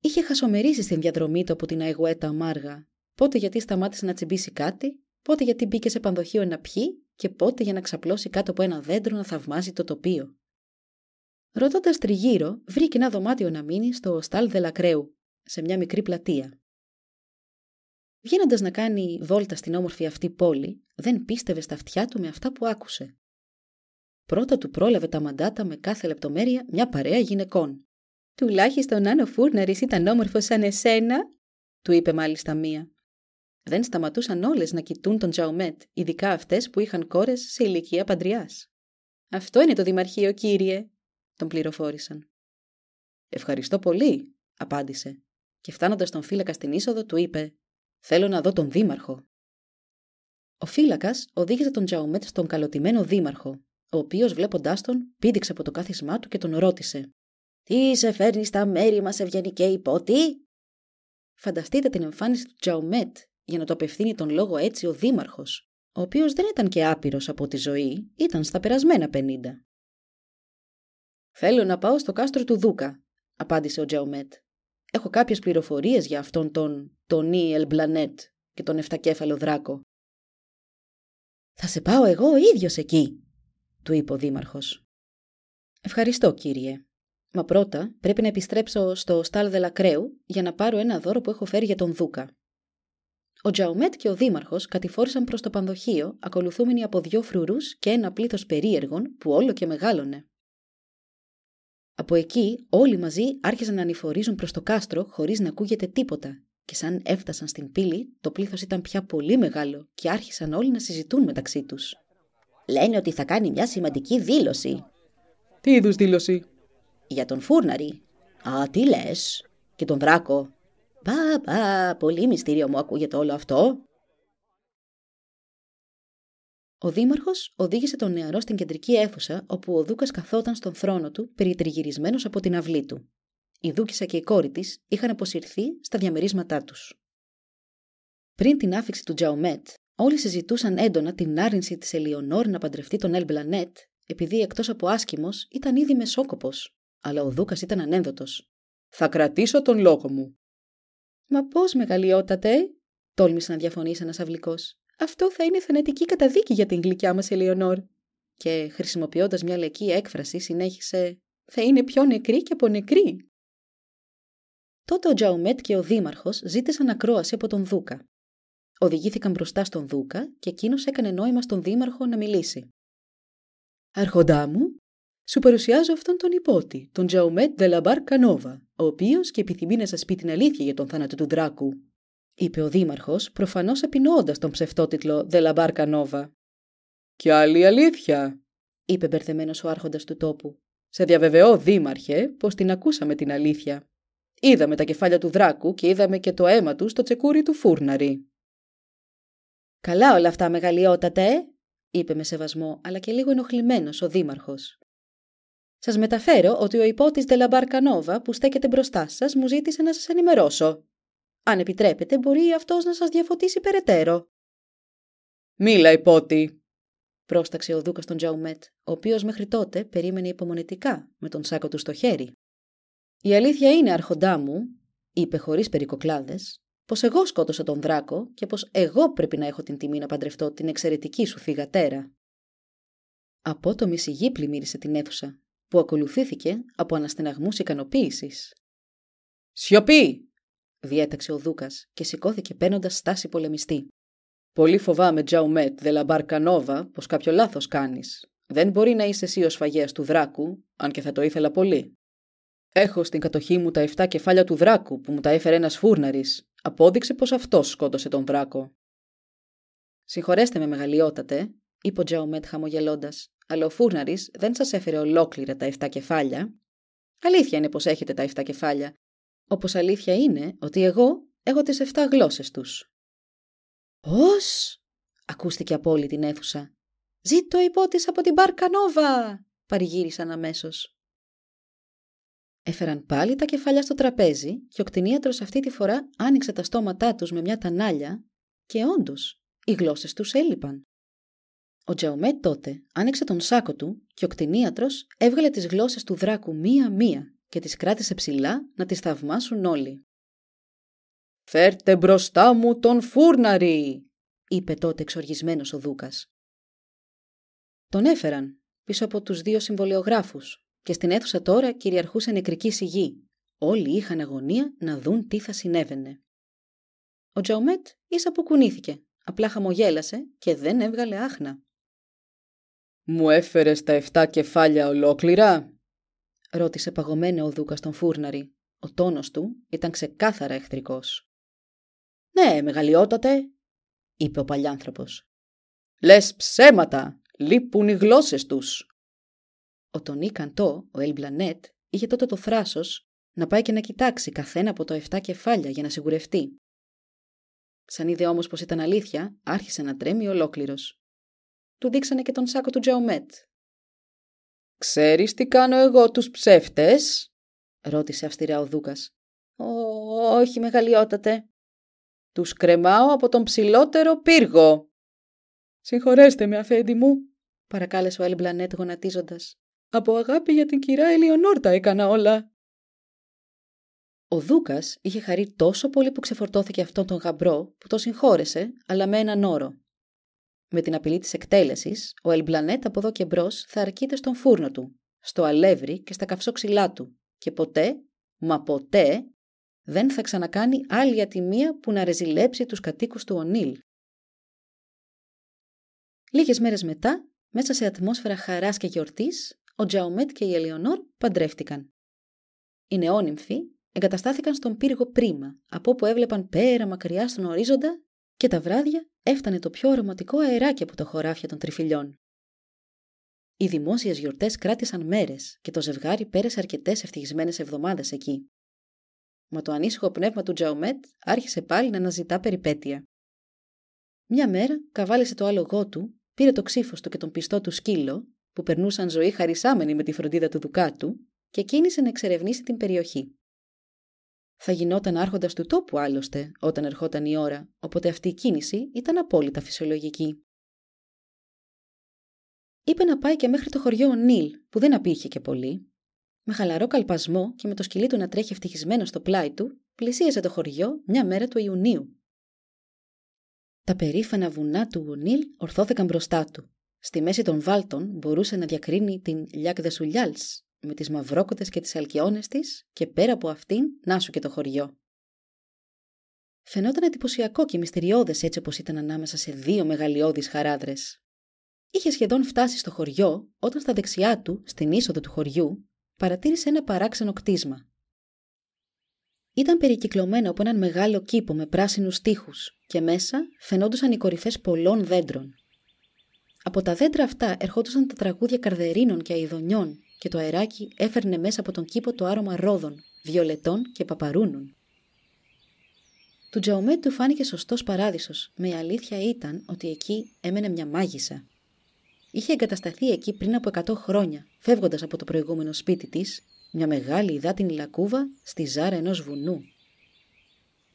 Είχε χασομερίσει στην διαδρομή του από την Αιγουέτα Μάργα, πότε γιατί σταμάτησε να τσιμπήσει κάτι, πότε γιατί μπήκε σε πανδοχείο να πιει και πότε για να ξαπλώσει κάτω από ένα δέντρο να θαυμάζει το τοπίο. Ρωτώντας τριγύρω, βρήκε ένα δωμάτιο να μείνει στο Στάλ Δελακρέου, σε μια μικρή πλατεία. Βγαίνοντας να κάνει βόλτα στην όμορφη αυτή πόλη, δεν πίστευε στα αυτιά του με αυτά που άκουσε. Πρώτα του πρόλαβε τα μαντάτα με κάθε λεπτομέρεια μια παρέα γυναικών. Τουλάχιστον αν ο Φούρναρη ήταν όμορφος σαν εσένα, του είπε μάλιστα μία. Δεν σταματούσαν όλες να κοιτούν τον Τζαουμέτ, ειδικά αυτές που είχαν κόρες σε ηλικία παντριάς. Αυτό είναι το Δημαρχείο, κύριε, τον πληροφόρησαν. Ευχαριστώ πολύ, απάντησε, και φτάνοντας τον φύλακα στην είσοδο, του είπε: Θέλω να δω τον Δήμαρχο. Ο φύλακας οδήγησε τον Τζαουμέτ στον καλωτημένο Δήμαρχο, ο οποίος βλέποντάς τον πήδηξε από το κάθισμά του και τον ρώτησε: τι σε φέρνει στα μέρη μας ευγενικέ υπότι; Φανταστείτε την εμφάνιση του Τζαουμέτ για να το απευθύνει τον λόγο έτσι ο δήμαρχος, ο οποίος δεν ήταν και άπειρος από τη ζωή, ήταν στα περασμένα πενήντα. «Θέλω να πάω στο κάστρο του Δούκα», απάντησε ο Τζαουμέτ. «Έχω κάποιες πληροφορίες για αυτόν τον Τονί Ελμπλανέτ και τον εφτακέφαλο δράκο». Θα σε πάω εγώ ο ίδιος εκεί, του είπε ο δήμαρχος. Ευχαριστώ, κύριε. Μα πρώτα πρέπει να επιστρέψω στο Στάλ Δελακρέου για να πάρω ένα δώρο που έχω φέρει για τον Δούκα. Ο Τζαουμέτ και ο Δήμαρχος κατηφόρησαν προς το πανδοχείο, ακολουθούμενοι από δυο φρουρούς και ένα πλήθος περίεργων που όλο και μεγάλωνε. Από εκεί όλοι μαζί άρχισαν να ανηφορίζουν προς το κάστρο χωρίς να ακούγεται τίποτα, και σαν έφτασαν στην πύλη, το πλήθος ήταν πια πολύ μεγάλο και άρχισαν όλοι να συζητούν μεταξύ τους. Λένε ότι θα κάνει μια σημαντική δήλωση. Τι είδους δήλωση; Για τον Φούρναρη. Α, τι λες. Και τον Δράκο. Πα, πα, πολύ μυστήριο μου ακούγεται όλο αυτό. Ο Δήμαρχος οδήγησε τον νεαρό στην κεντρική αίθουσα, όπου ο Δούκας καθόταν στον θρόνο του, περιτριγυρισμένος από την αυλή του. Η Δούκησα και η κόρη της είχαν αποσυρθεί στα διαμερίσματά τους. Πριν την άφηξη του Τζαουμέτ, όλοι συζητούσαν έντονα την άρνηση της Ελιονόρ να παντρευτεί τον Ελμπλανέτ, επειδή εκτός από άσχημο ήταν ήδη μεσόκοπος. Αλλά ο Δούκας ήταν ανένδοτος. Θα κρατήσω τον λόγο μου. Μα πώς, μεγαλειότατε, τόλμησε να διαφωνήσει ένας αυλικός. Αυτό θα είναι θανατική καταδίκη για την γλυκιά μας Ελεονόρ. Και χρησιμοποιώντας μια λεκή έκφραση, συνέχισε: Θα είναι πιο νεκρή και από νεκρή. Τότε ο Τζαουμέτ και ο Δήμαρχος ζήτησαν ακρόαση από τον Δούκα. Οδηγήθηκαν μπροστά στον Δούκα και εκείνος έκανε νόημα στον Δήμαρχο να μιλήσει. Αρχοντά μου, σου παρουσιάζω αυτόν τον υπότη, τον Τζαουμέτ Δελαμπάρ Κανόβα, ο οποίος και επιθυμεί να σας πει την αλήθεια για τον θάνατο του Δράκου, είπε ο Δήμαρχος, προφανώς επινοώντα τον ψευτότιτλο Δελαμπάρ Κανόβα. Κι άλλη αλήθεια, είπε μπερδεμένος ο Άρχοντας του τόπου. Σε διαβεβαιώ, Δήμαρχε, πως την ακούσαμε την αλήθεια. Είδαμε τα κεφάλια του Δράκου και είδαμε και το αίμα του στο τσεκούρι του φούρναρη. Καλά όλα αυτά, μεγαλειότατε, είπε με σεβασμό, αλλά και λίγο ενοχλημένος ο Δήμαρχος. Σας μεταφέρω ότι ο υπότης Δελαμπάρ Κανόβα που στέκεται μπροστά σας μου ζήτησε να σας ενημερώσω. Αν επιτρέπετε, μπορεί αυτός να σας διαφωτίσει περαιτέρω. Μίλα, υπότη, πρόσταξε ο Δούκας τον Τζαουμέτ, ο οποίος μέχρι τότε περίμενε υπομονετικά με τον σάκο του στο χέρι. Η αλήθεια είναι, Αρχοντά μου, είπε χωρίς περικοκλάδες, πως εγώ σκότωσα τον Δράκο και πως εγώ πρέπει να έχω την τιμή να παντρευτώ την εξαιρετική σου θηγατέρα. Απότομη σιγή πλημμύρισε την αίθουσα που ακολουθήθηκε από αναστεναγμούς ικανοποίησης. «Σιωπή!» Διέταξε ο Δούκας και σηκώθηκε παίρνοντας στάση πολεμιστή. «Πολύ φοβάμαι, Τζαουμέτ, Δελαμπάρ Κανόβα, πως κάποιο λάθος κάνεις. Δεν μπορεί να είσαι εσύ ο σφαγέας του Δράκου, αν και θα το ήθελα πολύ. Έχω στην κατοχή μου τα 7 κεφάλια του Δράκου που μου τα έφερε ένας φούρναρης. Απόδειξε πως αυτός σκότωσε τον Δράκο. Συγχωρέστε με, μεγαλειότατε, είπε ο Τζαουμέτ χαμογελώντας, αλλά ο Φούρναρης δεν σας έφερε ολόκληρα τα 7 κεφάλια. Αλήθεια είναι πως έχετε τα 7 κεφάλια, όπως αλήθεια είναι ότι εγώ έχω τις 7 γλώσσες τους. Πώς! ακούστηκε από όλη την αίθουσα. Ζήτω υπότη από την Μπαρκανόβα! παρηγύρισαν αμέσως. Έφεραν πάλι τα κεφάλια στο τραπέζι και ο κτηνίατρος αυτή τη φορά άνοιξε τα στόματά τους με μια τανάλια και όντως οι γλώσσες τους έλειπαν. Ο Τζαουμέτ τότε άνοιξε τον σάκο του και ο κτηνίατρος έβγαλε τις γλώσσες του δράκου μία-μία και τις κράτησε ψηλά να τις θαυμάσουν όλοι. «Φέρτε μπροστά μου τον φούρναρη», είπε τότε εξοργισμένος ο Δούκας. Τον έφεραν πίσω από τους δύο συμβολιογράφους και στην αίθουσα τώρα κυριαρχούσε νεκρική σιγή. Όλοι είχαν αγωνία να δουν τι θα συνέβαινε. Ο Τζαουμέτ ίσα που κουνήθηκε, απλά χαμογέλασε και δεν έβγαλε άχνα. «Μου έφερες τα 7 κεφάλια ολόκληρα» ρώτησε παγωμένο ο Δούκας τον φούρναρη. Ο τόνος του ήταν ξεκάθαρα εχθρικός. «Ναι, μεγαλειότατε», είπε ο παλιάνθρωπος. «Λες ψέματα, λείπουν οι γλώσσες τους». Ο Τονί Καντό, ο Ελμπλανέτ, είχε τότε το θράσος να πάει και να κοιτάξει καθένα από τα 7 κεφάλια για να σιγουρευτεί. Σαν είδε όμως πως ήταν αλήθεια, άρχισε να τρέμει ολόκληρος. Του δείξανε και τον σάκο του Τζαουμέτ. «Ξέρεις τι κάνω εγώ τους ψεύτες» ρώτησε αυστηρά ο Δούκας. «Όχι, μεγαλειότατε». «Τους κρεμάω από τον ψηλότερο πύργο». «Συγχωρέστε με, αφέντη μου», παρακάλεσε ο Ελμπλανέτ γονατίζοντας. «Από αγάπη για την κυρά Ελιονόρ τα έκανα όλα». Ο Δούκας είχε χαρεί τόσο πολύ που ξεφορτώθηκε αυτόν τον γαμπρό που το συγχώρεσε, αλλά με έναν όρο. Με την απειλή της εκτέλεσης, ο Ελμπλανέτ από εδώ και μπρος θα αρκείται στον φούρνο του, στο αλεύρι και στα καυσόξυλά του και ποτέ, μα ποτέ, δεν θα ξανακάνει άλλη ατιμία που να ρεζιλέψει τους κατοίκους του Ονίλ. Λίγες μέρες μετά, μέσα σε ατμόσφαιρα χαράς και γιορτής, ο Τζαομέτ και η Ελεονόρ παντρεύτηκαν. Οι νεόνυμφοι εγκαταστάθηκαν στον πύργο πρίμα, από όπου έβλεπαν πέρα μακριά στον ορίζοντα και τα βράδια έφτανε το πιο αρωματικό αεράκι από τα χωράφια των τριφυλιών. Οι δημόσιες γιορτές κράτησαν μέρες και το ζευγάρι πέρασε αρκετές ευτυχισμένες εβδομάδες εκεί. Μα το ανήσυχο πνεύμα του Τζαομέτ άρχισε πάλι να αναζητά περιπέτεια. Μια μέρα καβάλισε το άλογό του, πήρε το ξύφος του και τον πιστό του σκύλο, που περνούσαν ζωή χαρισάμενοι με τη φροντίδα του Δουκάτου, και κίνησε να εξερευνήσει την περιοχή. Θα γινόταν άρχοντας του τόπου άλλωστε όταν ερχόταν η ώρα, οπότε αυτή η κίνηση ήταν απόλυτα φυσιολογική. Είπε να πάει και μέχρι το χωριό Νίλ, που δεν απήχε και πολύ. Με χαλαρό καλπασμό και με το σκυλί του να τρέχει ευτυχισμένο στο πλάι του, πλησίασε το χωριό μια μέρα του Ιουνίου. Τα περήφανα βουνά του Γουνίλ ορθώθηκαν μπροστά του. Στη μέση των βάλτων μπορούσε να διακρίνει την Λιάκ Δεσουλιάλς, με τις μαυρόκοτες και τις αλκιόνες της και πέρα από αυτήν να σου και το χωριό. Φαινόταν εντυπωσιακό και μυστηριώδες έτσι όπως ήταν ανάμεσα σε δύο μεγαλειώδεις χαράδρες. Είχε σχεδόν φτάσει στο χωριό όταν στα δεξιά του, στην είσοδο του χωριού, παρατήρησε ένα παράξενο κτίσμα. Ήταν περικυκλωμένο από έναν μεγάλο κήπο με πράσινους τείχους και μέσα φαινόντουσαν οι κορυφές πολλών δέντρων. Από τα δέντρα αυτά ερχόντουσαν τα τραγούδια καρδερίνων και αειδονιών και το αεράκι έφερνε μέσα από τον κήπο το άρωμα ρόδων, βιολετών και παπαρούνων. Του Τζαομέτ του φάνηκε σωστός παράδεισος, με η αλήθεια ήταν ότι εκεί έμενε μια μάγισσα. Είχε εγκατασταθεί εκεί πριν από 100 χρόνια, φεύγοντας από το προηγούμενο σπίτι της, μια μεγάλη υδάτινη λακκούβα στη ζάρα ενός βουνού.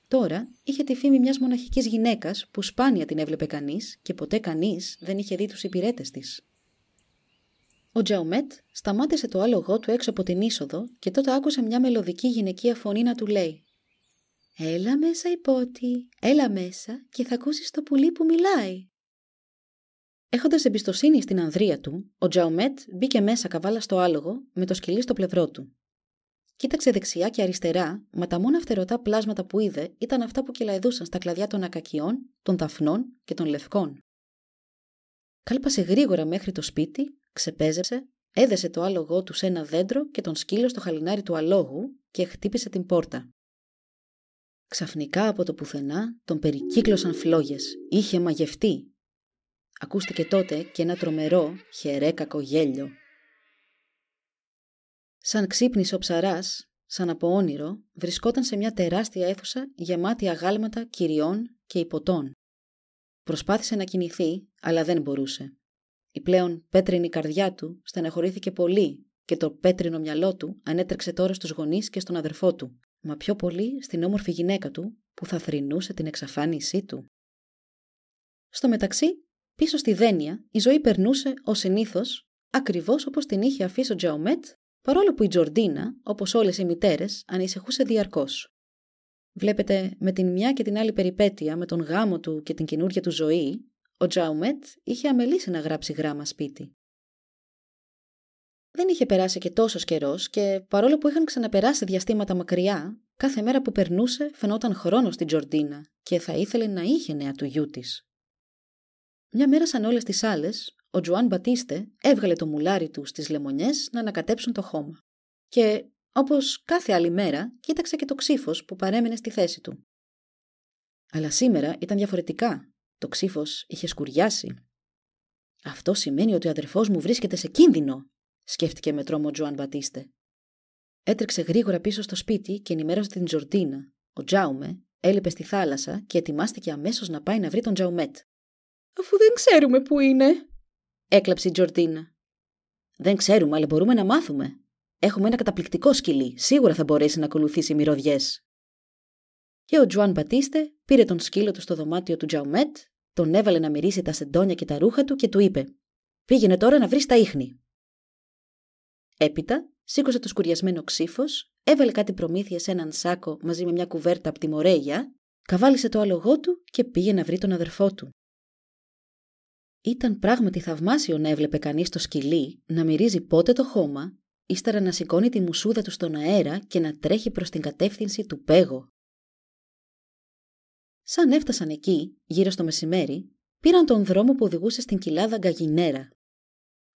Τώρα είχε τη φήμη μιας μοναχικής γυναίκας που σπάνια την έβλεπε κανείς και ποτέ κανείς δεν είχε δει τους υπηρέτες της. Ο Τζαουμέτ σταμάτησε το άλογό του έξω από την είσοδο και τότε άκουσε μια μελωδική γυναικεία φωνή να του λέει «Έλα μέσα υπότι, έλα μέσα και θα ακούσεις το πουλί που μιλάει». Έχοντας εμπιστοσύνη στην ανδρεία του, ο Τζαουμέτ μπήκε μέσα καβάλα στο άλογο με το σκυλί στο πλευρό του. Κοίταξε δεξιά και αριστερά, μα τα μόνα φτερωτά πλάσματα που είδε ήταν αυτά που κυλαϊδούσαν στα κλαδιά των ακακιών, των ταφνών και των λευκών. Κάλπασε γρήγορα μέχρι το σπίτι Ξεπέζεψε, έδεσε το άλογό του σε ένα δέντρο και τον σκύλο στο χαλινάρι του αλόγου και χτύπησε την πόρτα. Ξαφνικά από το πουθενά τον περικύκλωσαν φλόγες. Είχε μαγευτεί. Ακούστηκε τότε και ένα τρομερό, χερέκακο γέλιο. Σαν ξύπνησε ο ψαράς, σαν από όνειρο, βρισκόταν σε μια τεράστια αίθουσα γεμάτη αγάλματα κυριών και υποτών. Προσπάθησε να κινηθεί, αλλά δεν μπορούσε. Η πλέον πέτρινη καρδιά του στεναχωρήθηκε πολύ και το πέτρινο μυαλό του ανέτρεξε τώρα στους γονείς και στον αδερφό του, μα πιο πολύ στην όμορφη γυναίκα του που θα θρυνούσε την εξαφάνισή του. Στο μεταξύ, πίσω στη Δένεια, η ζωή περνούσε ως συνήθως, ακριβώς όπως την είχε αφήσει ο Τζαομέτ, παρόλο που η Τζορντίνα, όπως όλες οι μητέρες, ανησυχούσε διαρκώς. Βλέπετε, με την μια και την άλλη περιπέτεια, με τον γάμο του και την καινούργια του ζωή, ο Τζαουμέτ είχε αμελήσει να γράψει γράμμα σπίτι. Δεν είχε περάσει και τόσος καιρός και παρόλο που είχαν ξαναπεράσει διαστήματα μακριά, κάθε μέρα που περνούσε φαινόταν χρόνος στην Τζορντίνα και θα ήθελε να είχε νέα του γιού της. Μια μέρα σαν όλες τις άλλες, ο Τζουάν Μπατίστε έβγαλε το μουλάρι του στις λεμονιές να ανακατέψουν το χώμα. Και, όπως κάθε άλλη μέρα, κοίταξε και το ξύφος που παρέμενε στη θέση του. Αλλά σήμερα ήταν διαφορετικά το ξύφος είχε σκουριάσει. Αυτό σημαίνει ότι ο αδερφός μου βρίσκεται σε κίνδυνο, σκέφτηκε με τρόμο ο Τζοάν Μπατίστε. Έτρεξε γρήγορα πίσω στο σπίτι και ενημέρωσε την Τζορτίνα. Ο Τζάουμε έλειπε στη θάλασσα και ετοιμάστηκε αμέσως να πάει να βρει τον Τζαουμέτ. Αφού δεν ξέρουμε πού είναι, έκλαψε η Τζορτίνα. Δεν ξέρουμε, αλλά μπορούμε να μάθουμε. Έχουμε ένα καταπληκτικό σκυλί. Σίγουρα θα μπορέσει να ακολουθήσει μυρωδιές. Και ο Τζουάν Μπατίστε πήρε τον σκύλο του στο δωμάτιο του Τζαουμέτ τον έβαλε να μυρίσει τα σεντόνια και τα ρούχα του και του είπε «Πήγαινε τώρα να βρεις τα ίχνη». Έπειτα σήκωσε το σκουριασμένο ξύφος, έβαλε κάτι προμήθεια σε έναν σάκο μαζί με μια κουβέρτα από τη μορέγια, καβάλισε το άλογό του και πήγε να βρει τον αδερφό του. Ήταν πράγματι θαυμάσιο να έβλεπε κανείς το σκυλί να μυρίζει πότε το χώμα, ύστερα να σηκώνει τη μουσούδα του στον αέρα και να τρέχει προς την κατεύθυνση του πέγω. Σαν έφτασαν εκεί, γύρω στο μεσημέρι, πήραν τον δρόμο που οδηγούσε στην κοιλάδα Γκαγινέρα.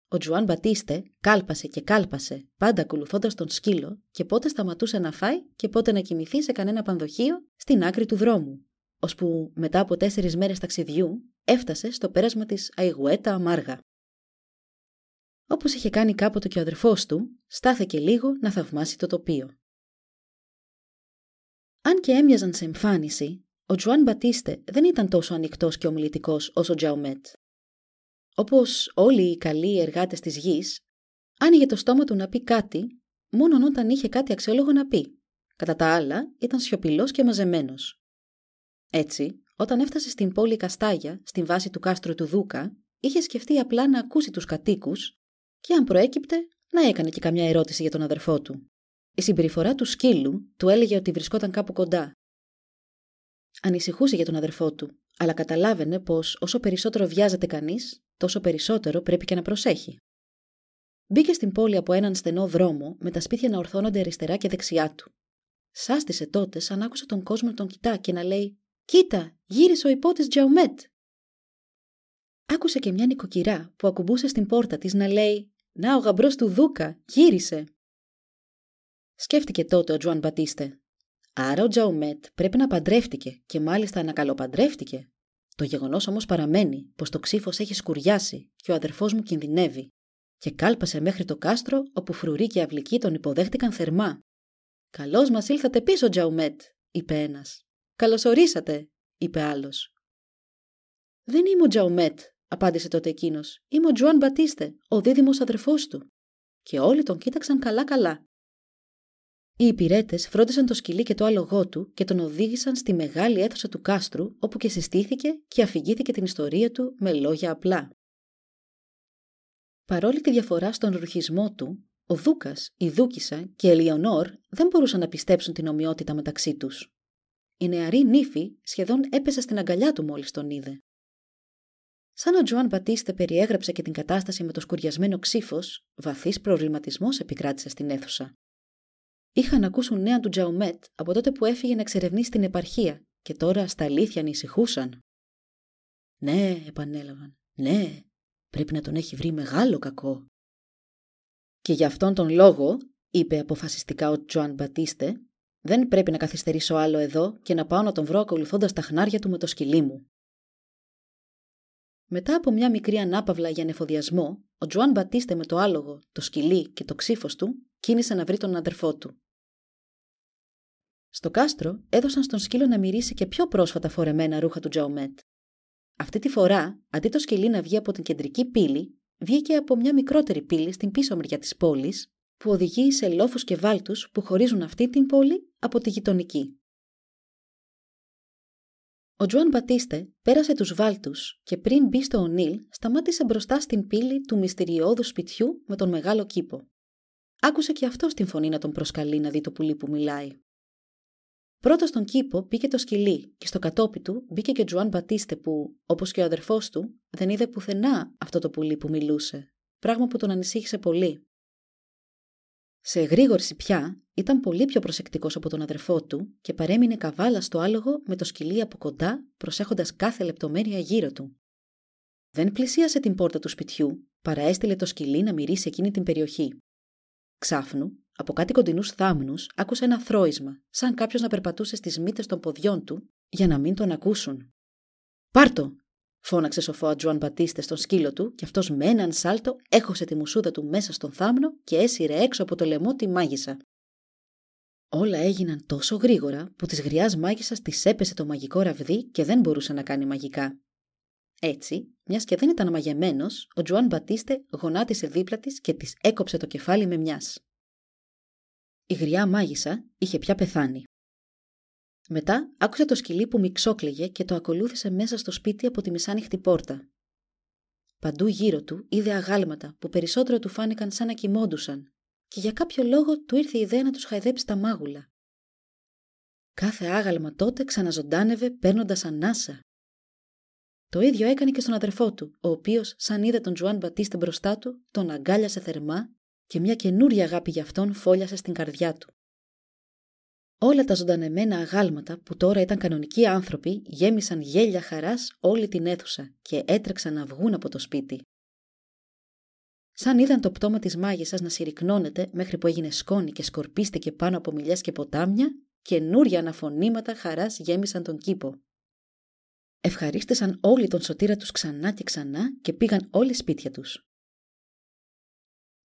Ο Τζουάν Μπατίστε κάλπασε και κάλπασε, πάντα ακολουθώντας τον σκύλο και πότε σταματούσε να φάει και πότε να κοιμηθεί σε κανένα πανδοχείο στην άκρη του δρόμου, ώσπου μετά από τέσσερις μέρες ταξιδιού έφτασε στο πέρασμα της Αϊγουέτα Αμάργα. Όπως είχε κάνει κάποτε και ο αδερφός του, στάθηκε λίγο να θαυμάσει το τοπίο. Αν και έμοιαζαν σε εμφάνιση, ο Τζουάν Μπατίστε δεν ήταν τόσο ανοιχτός και ομιλητικός όσο ο Τζαουμέτ. Όπως όλοι οι καλοί εργάτες της γης, άνοιγε το στόμα του να πει κάτι, μόνο όταν είχε κάτι αξιόλογο να πει. Κατά τα άλλα, ήταν σιωπηλός και μαζεμένος. Έτσι, όταν έφτασε στην πόλη Καστάγια, στην βάση του κάστρου του Δούκα, είχε σκεφτεί απλά να ακούσει τους κατοίκους και αν προέκυπτε να έκανε και καμιά ερώτηση για τον αδερφό του. Η συμπεριφορά του σκύλου του έλεγε ότι βρισκόταν κάπου κοντά. Ανησυχούσε για τον αδερφό του, αλλά καταλάβαινε πως όσο περισσότερο βιάζεται κανείς, τόσο περισσότερο πρέπει και να προσέχει. Μπήκε στην πόλη από έναν στενό δρόμο με τα σπίτια να ορθώνονται αριστερά και δεξιά του. Σάστησε τότε σαν άκουσε τον κόσμο να τον κοιτά και να λέει «Κοίτα, γύρισε ο υπότης Τζαουμέτ». Άκουσε και μια νοικοκυρά που ακουμπούσε στην πόρτα της να λέει «Να ο γαμπρός του Δούκα, γύρισε». Σκέφτηκε τότε ο Τζουάν Μπατίστε. Άρα ο Τζαουμέτ πρέπει να παντρεύτηκε και μάλιστα να καλοπαντρεύτηκε. Το γεγονός όμως παραμένει πως το ξύφος έχει σκουριάσει και ο αδερφός μου κινδυνεύει. Και κάλπασε μέχρι το κάστρο όπου φρουροί και αυλικοί τον υποδέχτηκαν θερμά. Καλώς μας ήλθατε πίσω, Τζαουμέτ, είπε ένας. Καλωσορίσατε, είπε άλλος. Δεν είμαι ο Τζαουμέτ, απάντησε τότε εκείνος. Είμαι ο Τζουάν Μπατίστε, ο δίδυμος αδερφός του. Και όλοι τον κοίταξαν καλά-καλά. Οι υπηρέτες φρόντισαν το σκυλί και το άλογό του και τον οδήγησαν στη μεγάλη αίθουσα του κάστρου, όπου και συστήθηκε και αφηγήθηκε την ιστορία του με λόγια απλά. Παρόλη τη διαφορά στον ρουχισμό του, ο Δούκας, η Δούκισα και η Ελιονόρ δεν μπορούσαν να πιστέψουν την ομοιότητα μεταξύ τους. Η νεαρή νύφη σχεδόν έπεσε στην αγκαλιά του μόλις τον είδε. Σαν ο Τζουάν Μπατίστε περιέγραψε και την κατάσταση με το σκουριασμένο ξύφος, βαθύς προβληματισμός επικράτησε στην αίθουσα. Είχαν ακούσουν νέα του Τζαουμέτ από τότε που έφυγε να εξερευνήσει την επαρχία και τώρα στα αλήθεια ανησυχούσαν. Ναι, επανέλαβαν. Ναι, πρέπει να τον έχει βρει μεγάλο κακό. Και γι' αυτόν τον λόγο, είπε αποφασιστικά ο Τζοάν Μπατίστε, δεν πρέπει να καθυστερήσω άλλο εδώ και να πάω να τον βρω ακολουθώντας τα χνάρια του με το σκυλί μου. Μετά από μια μικρή ανάπαυλα για νεφοδιασμό, ο Τζοάν Μπατίστε με το άλογο, το σκυλί και το ξύφος του κίνησε να βρει τον αδερφό του. Στο κάστρο έδωσαν στον σκύλο να μυρίσει και πιο πρόσφατα φορεμένα ρούχα του Τζαουμέτ. Αυτή τη φορά, αντί το σκυλί να βγει από την κεντρική πύλη, βγήκε από μια μικρότερη πύλη στην πίσω μεριά της πόλης, που οδηγεί σε λόφους και βάλτους που χωρίζουν αυτή την πόλη από τη γειτονική. Ο Τζουάν Μπατίστε πέρασε τους βάλτους και πριν μπει στο Ονίλ, σταμάτησε μπροστά στην πύλη του μυστηριώδου σπιτιού με τον μεγάλο κήπο. Άκουσε και αυτό την φωνή να τον προσκαλεί να δει το πουλί που μιλάει. Πρώτος στον κήπο μπήκε το σκυλί και στο κατόπι του μπήκε και ο Τζουάν Μπατίστε που, όπως και ο αδερφός του, δεν είδε πουθενά αυτό το πουλί που μιλούσε, πράγμα που τον ανησύχησε πολύ. Σε εγρήγορση πια ήταν πολύ πιο προσεκτικός από τον αδερφό του και παρέμεινε καβάλα στο άλογο με το σκυλί από κοντά, προσέχοντας κάθε λεπτομέρεια γύρω του. Δεν πλησίασε την πόρτα του σπιτιού, παρά έστειλε το σκυλί να μυρίσει εκείνη την περιοχή. Ξάφνου, από κάτι κοντινούς θάμνους άκουσε ένα θρόισμα, σαν κάποιος να περπατούσε στις μύτες των ποδιών του για να μην τον ακούσουν. Πάρτο! φώναξε σοφό Τζουάν Μπατίστε στον σκύλο του και αυτός με έναν σάλτο έχωσε τη μουσούδα του μέσα στον θάμνο και έσυρε έξω από το λαιμό τη μάγισσα. Όλα έγιναν τόσο γρήγορα που της γριάς μάγισσας της έπεσε το μαγικό ραβδί και δεν μπορούσε να κάνει μαγικά. Έτσι, μιας και δεν ήταν μαγεμένος, ο Τζουάν Μπατίστε γονάτισε δίπλα της και της έκοψε το κεφάλι με μιας. Η γριά μάγισσα είχε πια πεθάνει. Μετά άκουσε το σκυλί που μιξόκλαιγε και το ακολούθησε μέσα στο σπίτι από τη μισάνυχτη πόρτα. Παντού γύρω του είδε αγάλματα που περισσότερο του φάνηκαν σαν να κοιμόντουσαν και για κάποιο λόγο του ήρθε η ιδέα να τους χαϊδέψει τα μάγουλα. Κάθε άγαλμα τότε ξαναζωντάνευε παίρνοντας ανάσα. Το ίδιο έκανε και στον αδερφό του, ο οποίος, σαν είδε τον Τζουάν Μπατίστε μπροστά του, τον αγκάλιασε θερμά και μια καινούρια αγάπη για αυτόν φόλιασε στην καρδιά του. Όλα τα ζωντανεμένα αγάλματα που τώρα ήταν κανονικοί άνθρωποι γέμισαν γέλια χαράς όλη την αίθουσα και έτρεξαν να βγουν από το σπίτι. Σαν είδαν το πτώμα της μάγισσας να συρρυκνώνεται μέχρι που έγινε σκόνη και σκορπίστηκε πάνω από μιλιές και ποτάμια, καινούρια αναφωνήματα χαράς γέμισαν τον κήπο. Ευχαρίστησαν όλοι τον σωτήρα τους ξανά και ξανά και πήγαν όλοι σπίτια τους.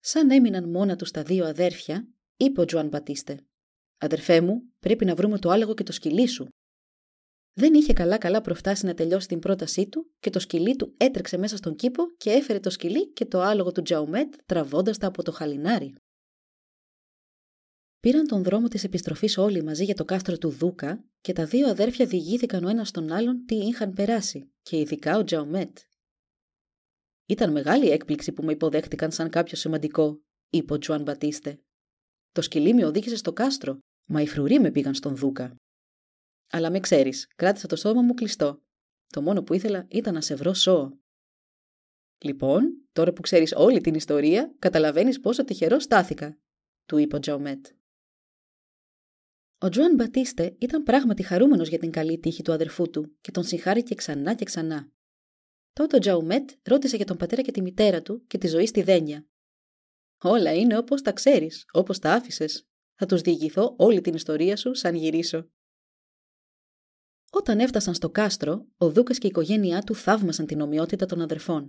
Σαν έμειναν μόνα τους τα δύο αδέρφια, είπε ο Τζουάν Μπατίστε Αδερφέ μου, πρέπει να βρούμε το άλογο και το σκυλί σου. Δεν είχε καλά-καλά προφτάσει να τελειώσει την πρότασή του και το σκυλί του έτρεξε μέσα στον κήπο και έφερε το σκυλί και το άλογο του Τζαουμέτ τραβώντας τα από το χαλινάρι. Πήραν τον δρόμο της επιστροφής όλοι μαζί για το κάστρο του Δούκα και τα δύο αδέρφια διηγήθηκαν ο ένας τον άλλον τι είχαν περάσει, και ειδικά ο Τζαουμέτ. Ήταν μεγάλη έκπληξη που με υποδέχτηκαν σαν κάποιο σημαντικό, είπε ο Τζουάν Μπατίστε. Το σκυλί με οδήγησε στο κάστρο Μα οι φρουροί με πήγαν στον Δούκα. Αλλά με ξέρεις, κράτησα το στόμα μου κλειστό. Το μόνο που ήθελα ήταν να σε βρω σώο. Λοιπόν, τώρα που ξέρεις όλη την ιστορία, καταλαβαίνεις πόσο τυχερό στάθηκα, του είπε ο Τζαουμέτ. Ο Τζουάν Μπατίστε ήταν πράγματι χαρούμενος για την καλή τύχη του αδερφού του και τον συγχάρηκε ξανά και ξανά. Τότε ο Τζαουμέτ ρώτησε για τον πατέρα και τη μητέρα του και τη ζωή στη Δένια. Όλα είναι όπως τα ξέρεις, όπως τα άφησες, θα τους διηγηθώ όλη την ιστορία σου σαν γυρίσω. Όταν έφτασαν στο κάστρο, ο Δούκας και η οικογένειά του θαύμασαν την ομοιότητα των αδερφών.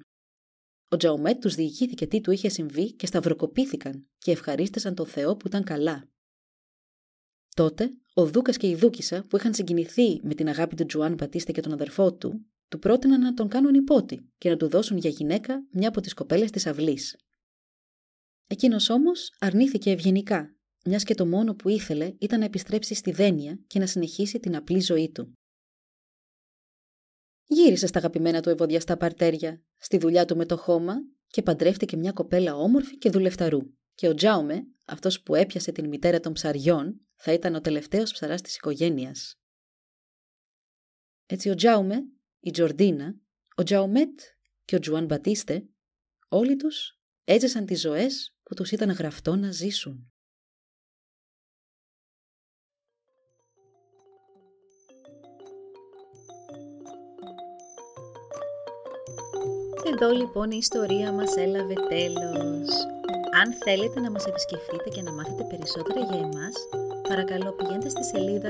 Ο Τζαουμέτ τους διηγήθηκε τι του είχε συμβεί και σταυροκοπήθηκαν και ευχαρίστησαν τον Θεό που ήταν καλά. Τότε, ο Δούκας και η Δούκισα, που είχαν συγκινηθεί με την αγάπη του Τζουάν Πατίστε και τον αδερφό του, του πρότειναν να τον κάνουν υπότι και να του δώσουν για γυναίκα μια από τις κοπέλες της αυλής. Εκείνος όμως αρνήθηκε ευγενικά μιας και το μόνο που ήθελε ήταν να επιστρέψει στη Δένεια και να συνεχίσει την απλή ζωή του. Γύρισε στα αγαπημένα του ευωδιαστά παρτέρια, στη δουλειά του με το χώμα και παντρεύτηκε μια κοπέλα όμορφη και δουλευταρού. Και ο Τζάουμε, αυτός που έπιασε την μητέρα των ψαριών, θα ήταν ο τελευταίος ψαράς της οικογένειας. Έτσι ο Τζάουμε, η Τζορντίνα, ο Τζαουμέτ και ο Τζουάν Μπατίστε, όλοι τους έζησαν τις ζωές που τους ήταν γραφτό να ζήσουν. Εδώ λοιπόν η ιστορία μας έλαβε τέλος. Αν θέλετε να μας επισκεφτείτε και να μάθετε περισσότερα για εμάς, παρακαλώ πηγαίνετε στη σελίδα